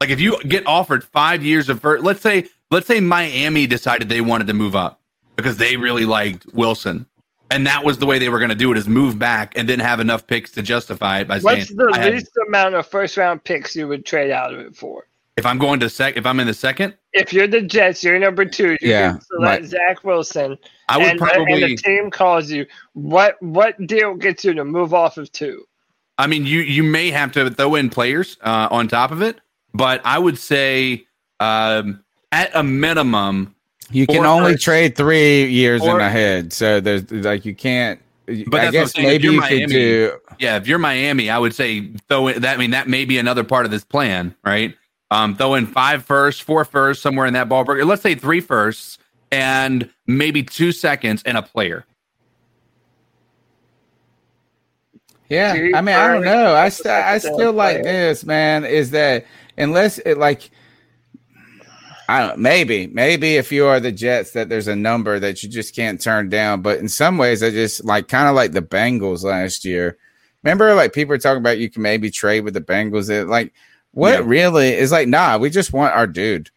Like if you get offered five years of first, let's say let's say Miami decided they wanted to move up because they really liked Wilson, and that was the way they were going to do it is move back and then have enough picks to justify it by What's saying the I had- least amount of first round picks you would trade out of it for? if I'm going to sec if I'm in the second, If you're the Jets, you're number two. You Yeah, can select like- Zach Wilson. I would and, and the team calls you. What what deal gets you to move off of two? I mean, you you may have to throw in players uh, on top of it, but I would say um, at a minimum, You can Or only first. trade three years Or- in ahead, so there's like you can't. But I that's what I'm guess saying, if maybe you're could Miami- do. yeah, if you're Miami, I would say throw in that. I mean, that may be another part of this plan, right? Um, throw in five firsts, four firsts, somewhere in that ballpark. Let's say three firsts and maybe two seconds and a player. Yeah, I mean, I don't know. I a st- I still like this, man. Is that unless it like. I don't maybe maybe if you are the Jets that there's a number that you just can't turn down, but in some ways I just like kind of like the Bengals last year. Remember, like people are talking about you can maybe trade with the Bengals. It, like what Yeah. really is like? Nah, we just want our dude.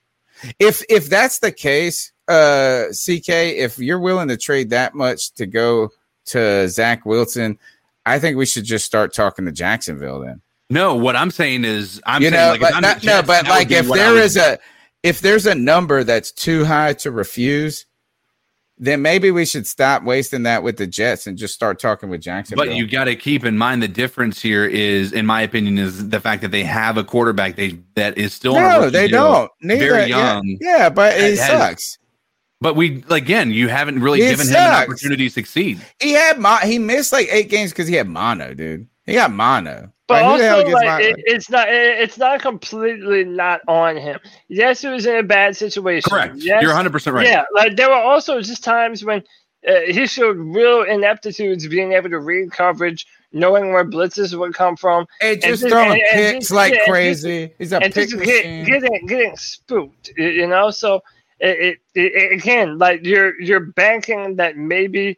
If if that's the case, uh, CK, if you're willing to trade that much to go to Zach Wilson, I think we should just start talking to Jacksonville then. No, what I'm saying is, I'm you saying know, like, if but I'm not, the no, but like if there is a if there's a number that's too high to refuse, then maybe we should stop wasting that with the Jets and just start talking with Jackson. But you got to keep in mind the difference here is, in my opinion, is the fact that they have a quarterback they that is still no, they deal, don't. Neither, very young. Yeah, but it Has- sucks. But we again, you haven't really It given him an opportunity to succeed. He had mo- he missed like eight games because he had mono, dude. He got mono. But Like, who the hell also, like, mono? it, it's not it, it's not completely not on him. Yes, he was in a bad situation. Correct. Yes, You're 100 percent right. Yeah, like there were also just times when uh, he showed real ineptitudes, being able to read coverage, knowing where blitzes would come from, and and just just- throwing and- and picks just- like yeah, and crazy. He's a and pick just get, machine. getting getting spooked. You know, so it, it, it again, like you're you're banking that maybe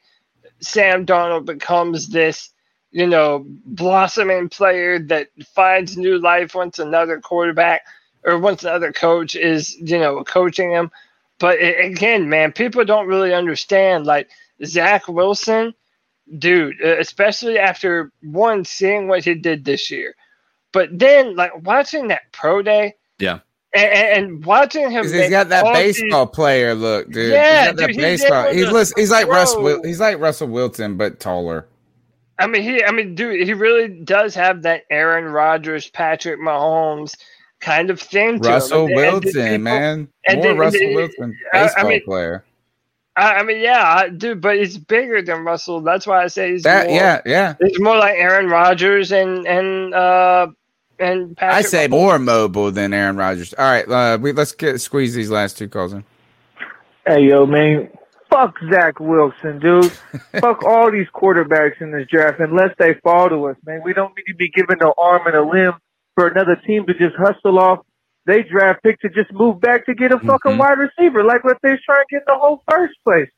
Sam Darnold becomes this, you know, blossoming player that finds new life once another quarterback or once another coach is, you know, coaching him. But a- again, man, people don't really understand. Like Zach Wilson, dude, uh, especially after one seeing what he did this year, but then like watching that pro day, Yeah. and, and, and watching him, he's got that all these- baseball player look, dude. Yeah, he's got that dude, he's baseball. He's he's like Russ. throw. Wil- he's like Russell Wilson, but taller. I mean, he, I mean, dude, he really does have that Aaron Rodgers, Patrick Mahomes kind of thing. To Russell him. And- and Wilson, people- man, and more then- Russell and- Wilson, I- I baseball mean, player. I, I mean, yeah, dude, but he's bigger than Russell. That's why I say he's That more, yeah, yeah. He's more like Aaron Rodgers and and uh and Patrick. I say more mobile than Aaron Rodgers. All right, uh, we let's get squeeze these last two calls in. Hey, yo, man. Fuck Zach Wilson, dude. [LAUGHS] Fuck all these quarterbacks in this draft unless they fall to us, man. We don't need to be given no arm and a limb for another team to just hustle off they draft pick to just move back to get a fucking Mhm. wide receiver, like what they're trying to get in the whole first place.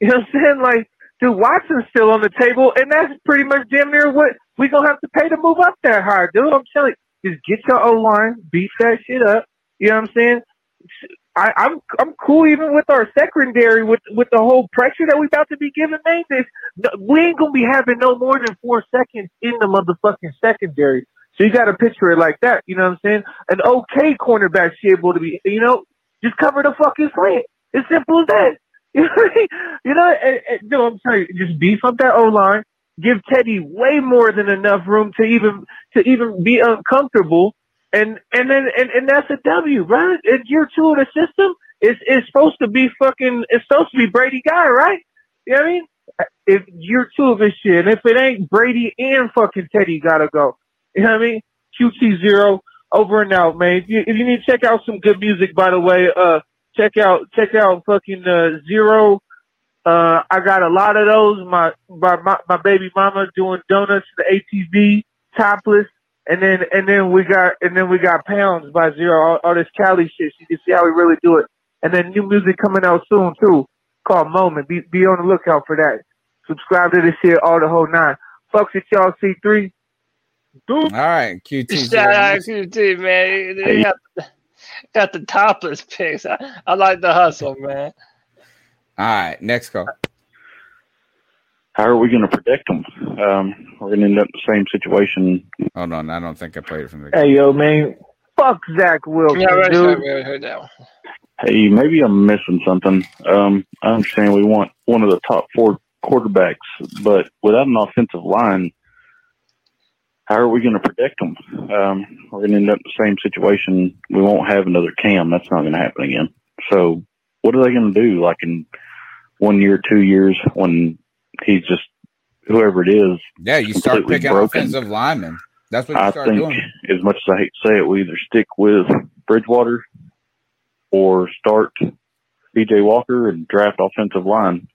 You know what I'm saying? Like, dude, Watson's still on the table, and that's pretty much damn near what we gonna have to pay to move up that high, dude. I'm telling you, just get your O line, beat that shit up. You know what I'm saying? I, I'm I'm cool even with our secondary with with the whole pressure that we about to be giving. Man, this we ain't gonna be having no more than four seconds in the motherfucking secondary. So you got to picture it like that. You know what I'm saying? An okay cornerback should be able to be. You know, just cover the fucking slant. It's simple as that. [LAUGHS] You know, what I mean? you know, and, and, no, I'm you, just beef up that O line. Give Teddy way more than enough room to even to even be uncomfortable and and then and, and that's a W, right? In year two of the system, it's it's supposed to be fucking it's supposed to be Brady guy, right? You know what I mean? If year two of this shit, and if it ain't Brady and fucking Teddy gotta go. You know what I mean? QT zero over and out, man. If you, if you need to check out some good music, by the way, uh, check out check out fucking uh, zero. Uh, I got a lot of those. My my my, my baby mama doing donuts to the ATV topless. And then and then we got and then we got pounds by zero, all, all this Cali shit. You can see how we really do it. And then new music coming out soon too, called Moment. Be be on the lookout for that. Subscribe to this shit, all the whole nine. Fucks with y'all C three. All right, QT. [LAUGHS] Shout out QT, man. They got, got the topless pics. I, I like the hustle, man. All right, next call. How are we going to protect them? Um, we're going to end up in the same situation. Hold on, I don't think I played it from the. Hey yo, man. Fuck Zach Wilson, Yeah, right, dude. right, right, heard that one. Hey, maybe I'm missing something. Um, I understand we want one of the top four quarterbacks, but without an offensive line, how are we going to protect them? Um, we're going to end up in the same situation. We won't have another Cam. That's not going to happen again. So, what are they going to do? Like in one year, two years, when he's just whoever it is. Yeah, you start picking broken. offensive linemen. That's what you I start think, doing. as much as I hate to say it, we either stick with Bridgewater or start PJ Walker and draft offensive line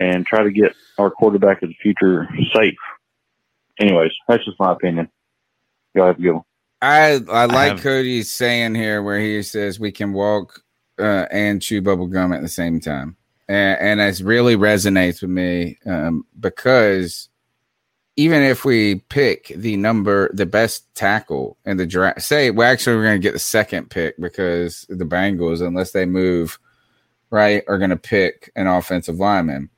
and try to get our quarterback of the future safe. Anyways, that's just my opinion. Y'all have a good one. I I like have- Cody's saying here where he says we can walk uh, and chew bubble gum at the same time, and, and it really resonates with me um, because even if we pick the number, the best tackle in the draft, say well actually we're going to get the second pick because the Bengals, unless they move right, are going to pick an offensive lineman.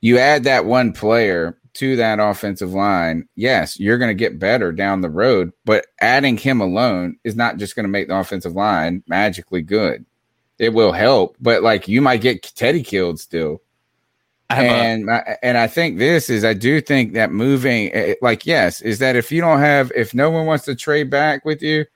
You add that one player to that offensive line, yes, you're going to get better down the road, but adding him alone is not just going to make the offensive line magically good. It will help, but like you might get Teddy killed still. And I, and I think this is I do think that moving eh, like yes is that if you don't have if no one wants to trade back with you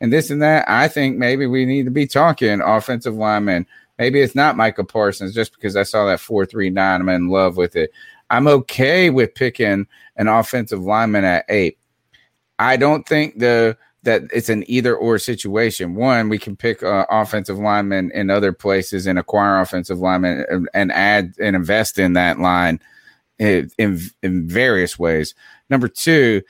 and this and that I think maybe we need to be talking offensive lineman maybe it's not Micah Parsons just because I saw that four three nine I'm in love with it I'm okay with picking an offensive lineman at eight. I don't think the that it's an either or situation. One, we can pick uh, offensive linemen in other places and acquire offensive linemen and, and add and invest in that line in, in in various ways. Number two,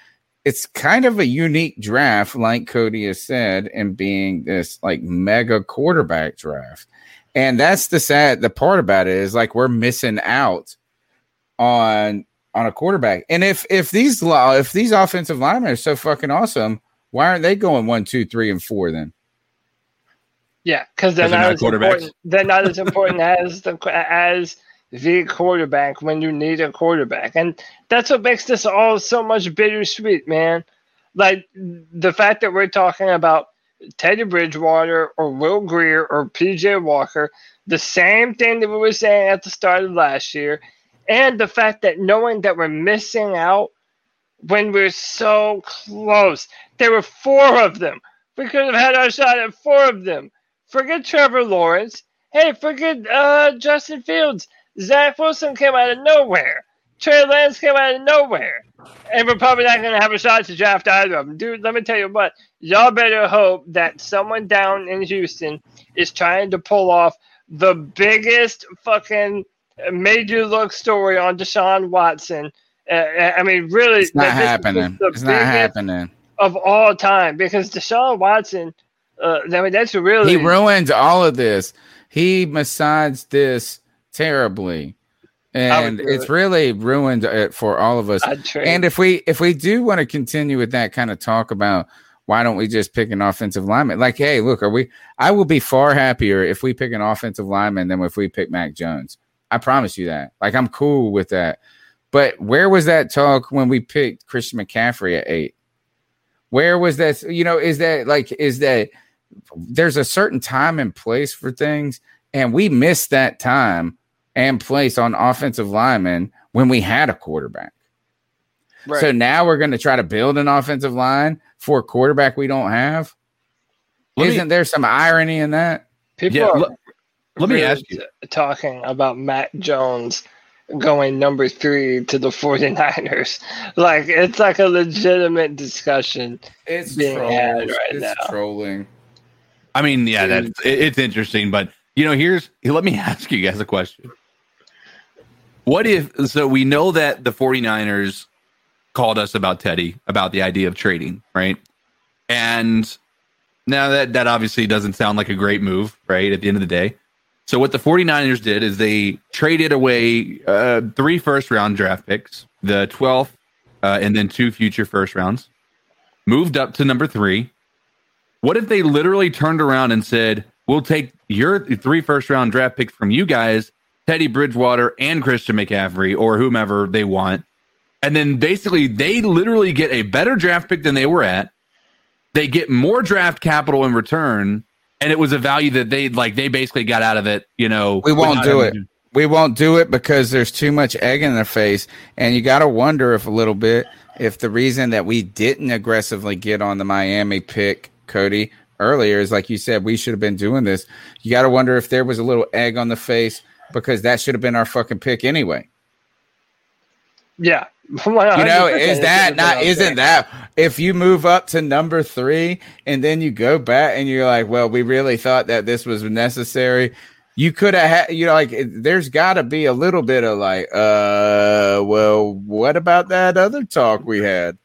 it's kind of a unique draft, like Cody has said, in being this like mega quarterback draft. And that's the sad the part about it is like we're missing out on on a quarterback. And if if these law if these offensive linemen are so fucking awesome, why aren't they going one, two, three, and four then? Yeah, because they're, not as important. They're not as important as the as the quarterback when you need a quarterback, and that's what makes this all so much bittersweet, man. Like the fact that we're talking about Teddy Bridgewater or Will Grier or PJ Walker, the same thing that we were saying at the start of last year, and the fact that knowing that we're missing out when we're so close. There were four of them. We could have had our shot at four of them. Forget Trevor Lawrence. Hey, forget uh, Justin Fields. Zach Wilson came out of nowhere. Trey Lance came out of nowhere. And we're probably not going to have a shot to draft either of them. Dude, let me tell you what. Y'all better hope that someone down in Houston is trying to pull off the biggest fucking major look story on Deshaun Watson. Uh, I mean, really, it's not happening. It's not happening of all time because Deshaun Watson. Uh, I mean, that's really he ruined all of this. He massaged this terribly, and it's it. really ruined it for all of us. And if we if we do want to continue with that kind of talk about why don't we just pick an offensive lineman? Like, hey, look, are we? I will be far happier if we pick an offensive lineman than if we pick Mac Jones. I promise you that. Like, I'm cool with that. But where was that talk when we picked Christian McCaffrey at eight? Where was that? You know, is that like, is that there's a certain time and place for things, and we missed that time and place on offensive linemen when we had a quarterback. Right. So now we're going to try to build an offensive line for a quarterback we don't have. Let Isn't me, there some irony in that? People yeah, are, let me ask you talking about Mac Jones going number three to the [LAUGHS] 49ers. Like it's like a legitimate discussion. It's being trolls. had right it's now. trolling. I mean, yeah, that's it's interesting, but you know, here's [LAUGHS] let me ask you guys a question. What if so we know that the 49ers called us about Teddy, about the idea of trading, right? And now that that obviously doesn't sound like a great move, right? At the end of the day. So what the 49ers did is they traded away uh, three first round draft picks, the 12th, uh, and then two future first rounds, moved up to number three. What if they literally turned around and said, we'll take your three first round draft picks from you guys, Teddy Bridgewater and Christian McCaffrey or whomever they want. And then basically they literally get a better draft pick than they were at. They get more draft capital in return and it was a value that they like they basically got out of it you know we won't do it. we won't do it because there's too much egg in their face. And you got to wonder if a little bit if the reason that we didn't aggressively get on the miami pick cody earlier is like you said we should have been doing this. You got to wonder if there was a little egg on the face because that should have been our fucking pick anyway. Yeah. [LAUGHS] You know, is that not isn't that if you move up to number three and then you go back and you're like, well, we really thought that this was necessary. You could have had, you know, like there's got to be a little bit of like, uh, well, what about that other talk we had?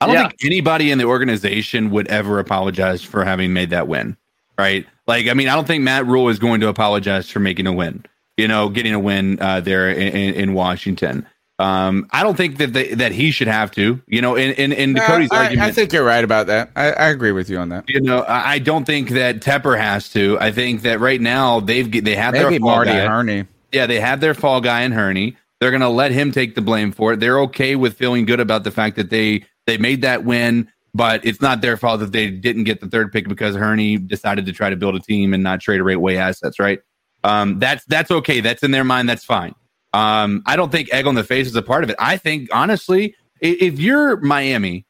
I don't yeah. think anybody in the organization would ever apologize for having made that win, right? Like, I mean, I don't think Matt Rhule is going to apologize for making a win. You know, getting a win uh, there in, in Washington. Um, I don't think that they, that he should have to. You know, in in, in Cody's I, argument, I think you're right about that. I, I, agree with you on that. You know, I don't think that Tepper has to. I think that right now they've they have Maybe their Marty guy. Hurney. Yeah, they have their fall guy in Hurney. They're going to let him take the blame for it. They're okay with feeling good about the fact that they they made that win, but it's not their fault that they didn't get the third pick because Hurney decided to try to build a team and not trade away assets. Right? Um, that's that's okay. That's in their mind. That's fine. Um, I don't think egg on the face is a part of it. I think honestly, if you're Miami,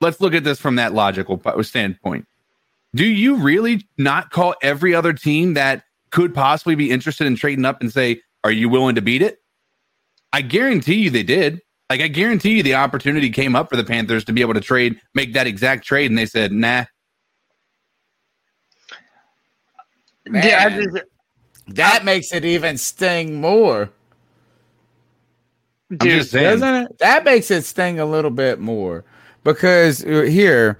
let's look at this from that logical standpoint. Do you really not call every other team that could possibly be interested in trading up and say, "Are you willing to beat it?" I guarantee you they did. Like I guarantee you the opportunity came up for the Panthers to be able to trade, make that exact trade, and they said, nah. Man, yeah, just, that I, makes it even sting more. Dude, doesn't it? That makes it sting a little bit more because uh, here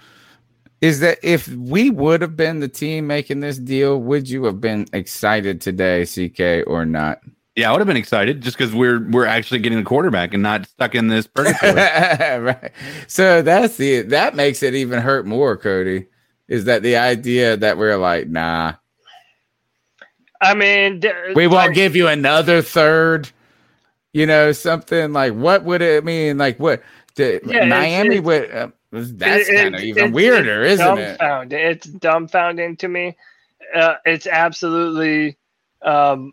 is that if we would have been the team making this deal, would you have been excited today, CK, or not? Yeah, I would have been excited just because we're we're actually getting a quarterback and not stuck in this purgatory. [LAUGHS] right. So that's the that makes it even hurt more, Cody. Is that the idea that we're like, nah. I mean, we won't like, give you another third. You know, something like what would it mean? Like what? The, yeah, Miami it's, would. Uh, that's kind of even weirder, it's isn't it? It's dumbfounding to me. Uh, it's absolutely. Um,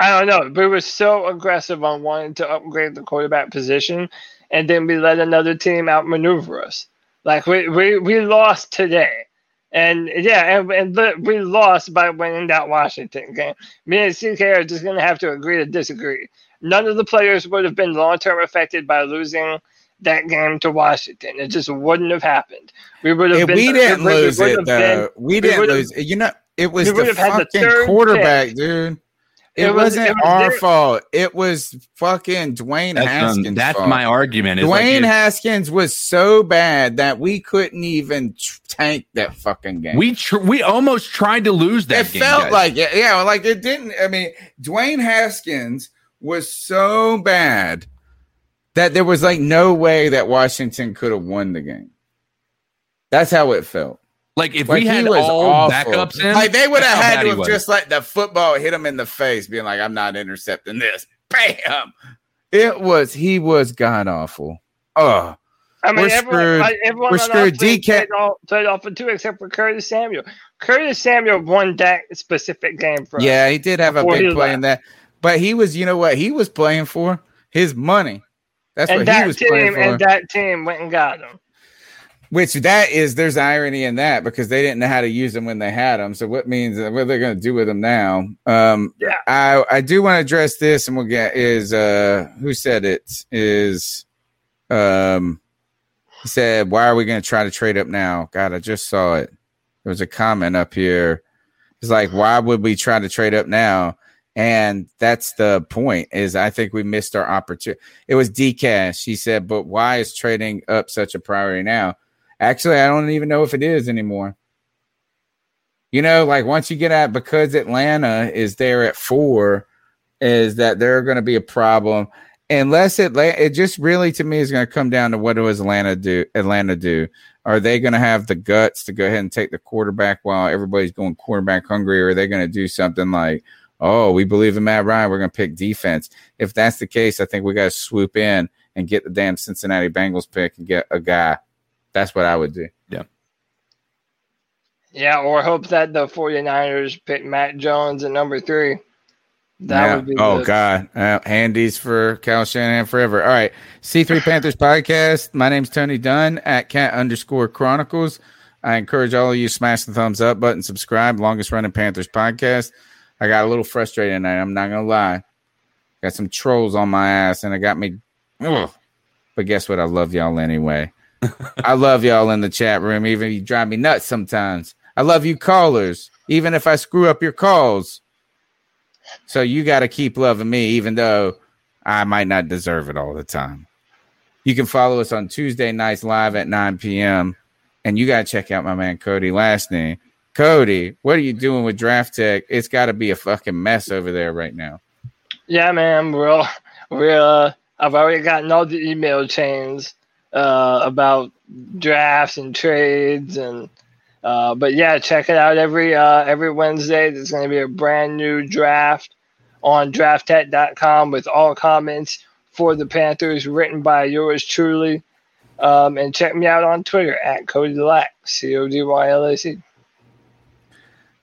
I don't know. We were so aggressive on wanting to upgrade the quarterback position, and then we let another team outmaneuver us. Like we we, we lost today, and yeah, and, and we lost by winning that Washington game. Me and CK are just gonna have to agree to disagree. None of the players would have been long term affected by losing that game to Washington. It just wouldn't have happened. We would have. Been, we didn't we, lose uh, we it though. Been, we didn't lose. You know, it was the fucking quarterback, pick. dude. It, it wasn't was our their- fault. It was fucking Dwayne that's, Haskins. Um, that's fault. my argument. Dwayne like Haskins was so bad that we couldn't even tank that fucking game. We tr- we almost tried to lose that. Game. It game, felt guys. like it. Yeah, like it didn't. I mean, Dwayne Haskins was so bad that there was like no way that Washington could have won the game. That's how it felt. Like if like we had all awful. backups in, like they would have had to have just let the football hit him in the face, being like, "I'm not intercepting this." Bam! It was he was god awful. Oh, I mean, we're everyone, screwed. everyone we're screwed. DK played, all, played off for two except for Curtis Samuel. Curtis Samuel won that specific game for yeah, us. he did have a big play left. in that, but he was, you know what, he was playing for his money. That's and what that he was team, playing for. And that team went and got him. Which that is, there's irony in that because they didn't know how to use them when they had them. So what means what they're going to do with them now? Um, yeah, I I do want to address this, and we'll get is uh who said it is um said why are we going to try to trade up now? God, I just saw it. There was a comment up here. It's like why would we try to trade up now? And that's the point is I think we missed our opportunity. It was Dcash. He said, but why is trading up such a priority now? Actually, I don't even know if it is anymore. You know, like once you get at because Atlanta is there at four, is that they're going to be a problem unless it it just really to me is going to come down to what does Atlanta do? Atlanta do? Are they going to have the guts to go ahead and take the quarterback while everybody's going quarterback hungry, or are they going to do something like, oh, we believe in Matt Ryan, we're going to pick defense? If that's the case, I think we got to swoop in and get the damn Cincinnati Bengals pick and get a guy that's what I would do. Yeah. Yeah, or hope that the 49ers pick Mac Jones at number three. That yeah. would be oh, God. Uh, handies for Kyle Shanahan forever. All right. C3 Panthers podcast. My name's Tony Dunn at cat underscore chronicles. I encourage all of you smash the thumbs up button, subscribe. Longest running Panthers podcast. I got a little frustrated tonight. I'm not gonna lie. Got some trolls on my ass, and it got me. Ugh. But guess what? I love y'all anyway. I love y'all in the chat room, even if you drive me nuts sometimes. I love you callers, even if I screw up your calls. So you got to keep loving me, even though I might not deserve it all the time. You can follow us on Tuesday nights live at 9 p.m. And you got to check out my man Cody Lastney. Cody, what are you doing with DraftTek? It's got to be a fucking mess over there right now. Yeah, man. We're all, we're, uh, I've already gotten all the email chains uh, about drafts and trades and uh, but yeah, check it out every uh, every Wednesday. There's going to be a brand new draft on drafttek.com with all comments for the Panthers written by yours truly. Um, and check me out on Twitter at Cody Lack, C O D Y L A C.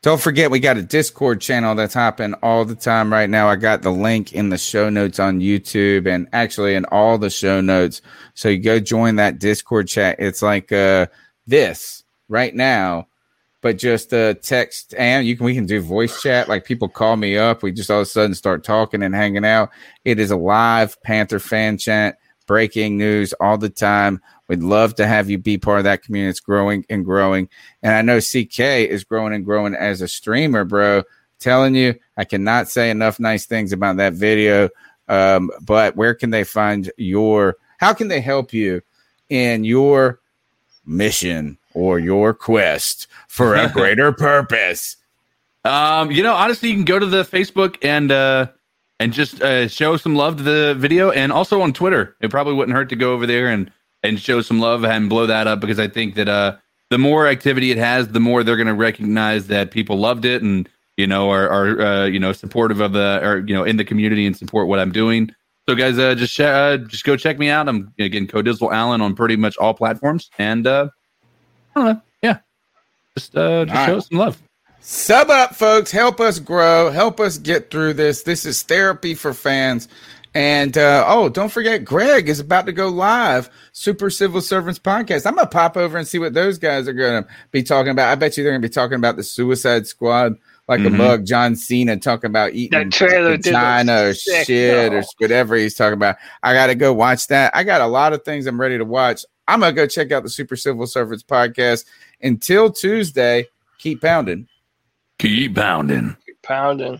Don't forget, we got a Discord channel that's hopping all the time right now. I got the link in the show notes on YouTube and actually in all the show notes. So you go join that Discord chat. It's like uh, this right now, but just uh, text and you can we can do voice chat. Like people call me up, we just all of a sudden start talking and hanging out. It is a live Panther fan chat, breaking news all the time. We'd love to have you be part of that community. It's growing and growing. And I know CK is growing and growing as a streamer, bro. Telling you, I cannot say enough nice things about that video. Um, but where can they find your, how can they help you in your mission or your quest for a [LAUGHS] greater purpose? Um, you know, honestly, you can go to the Facebook and uh and just uh, show some love to the video, and also on Twitter. It probably wouldn't hurt to go over there and and show some love and blow that up because I think that uh the more activity it has, the more they're going to recognize that people loved it and you know are are uh, you know supportive of the or you know in the community and support what I'm doing. So guys, uh, just uh, just go check me out. I'm again Codizzle Allen on pretty much all platforms, and uh, I don't know, yeah, just uh, just All show right. some love. Sub up, folks. Help us grow. Help us get through this. This is therapy for fans. And uh, oh, don't forget, Greg is about to go live. Super Civil Servants podcast. I'm gonna pop over and see what those guys are gonna be talking about. I bet you they're gonna be talking about the Suicide Squad, like a Mhm. mug. John Cena talking about eating That trailer did China or sick, shit though. or whatever he's talking about. I gotta go watch that. I got a lot of things I'm ready to watch. I'm gonna go check out the Super Civil Servants podcast. Until Tuesday, keep pounding. Keep pounding. Pounding.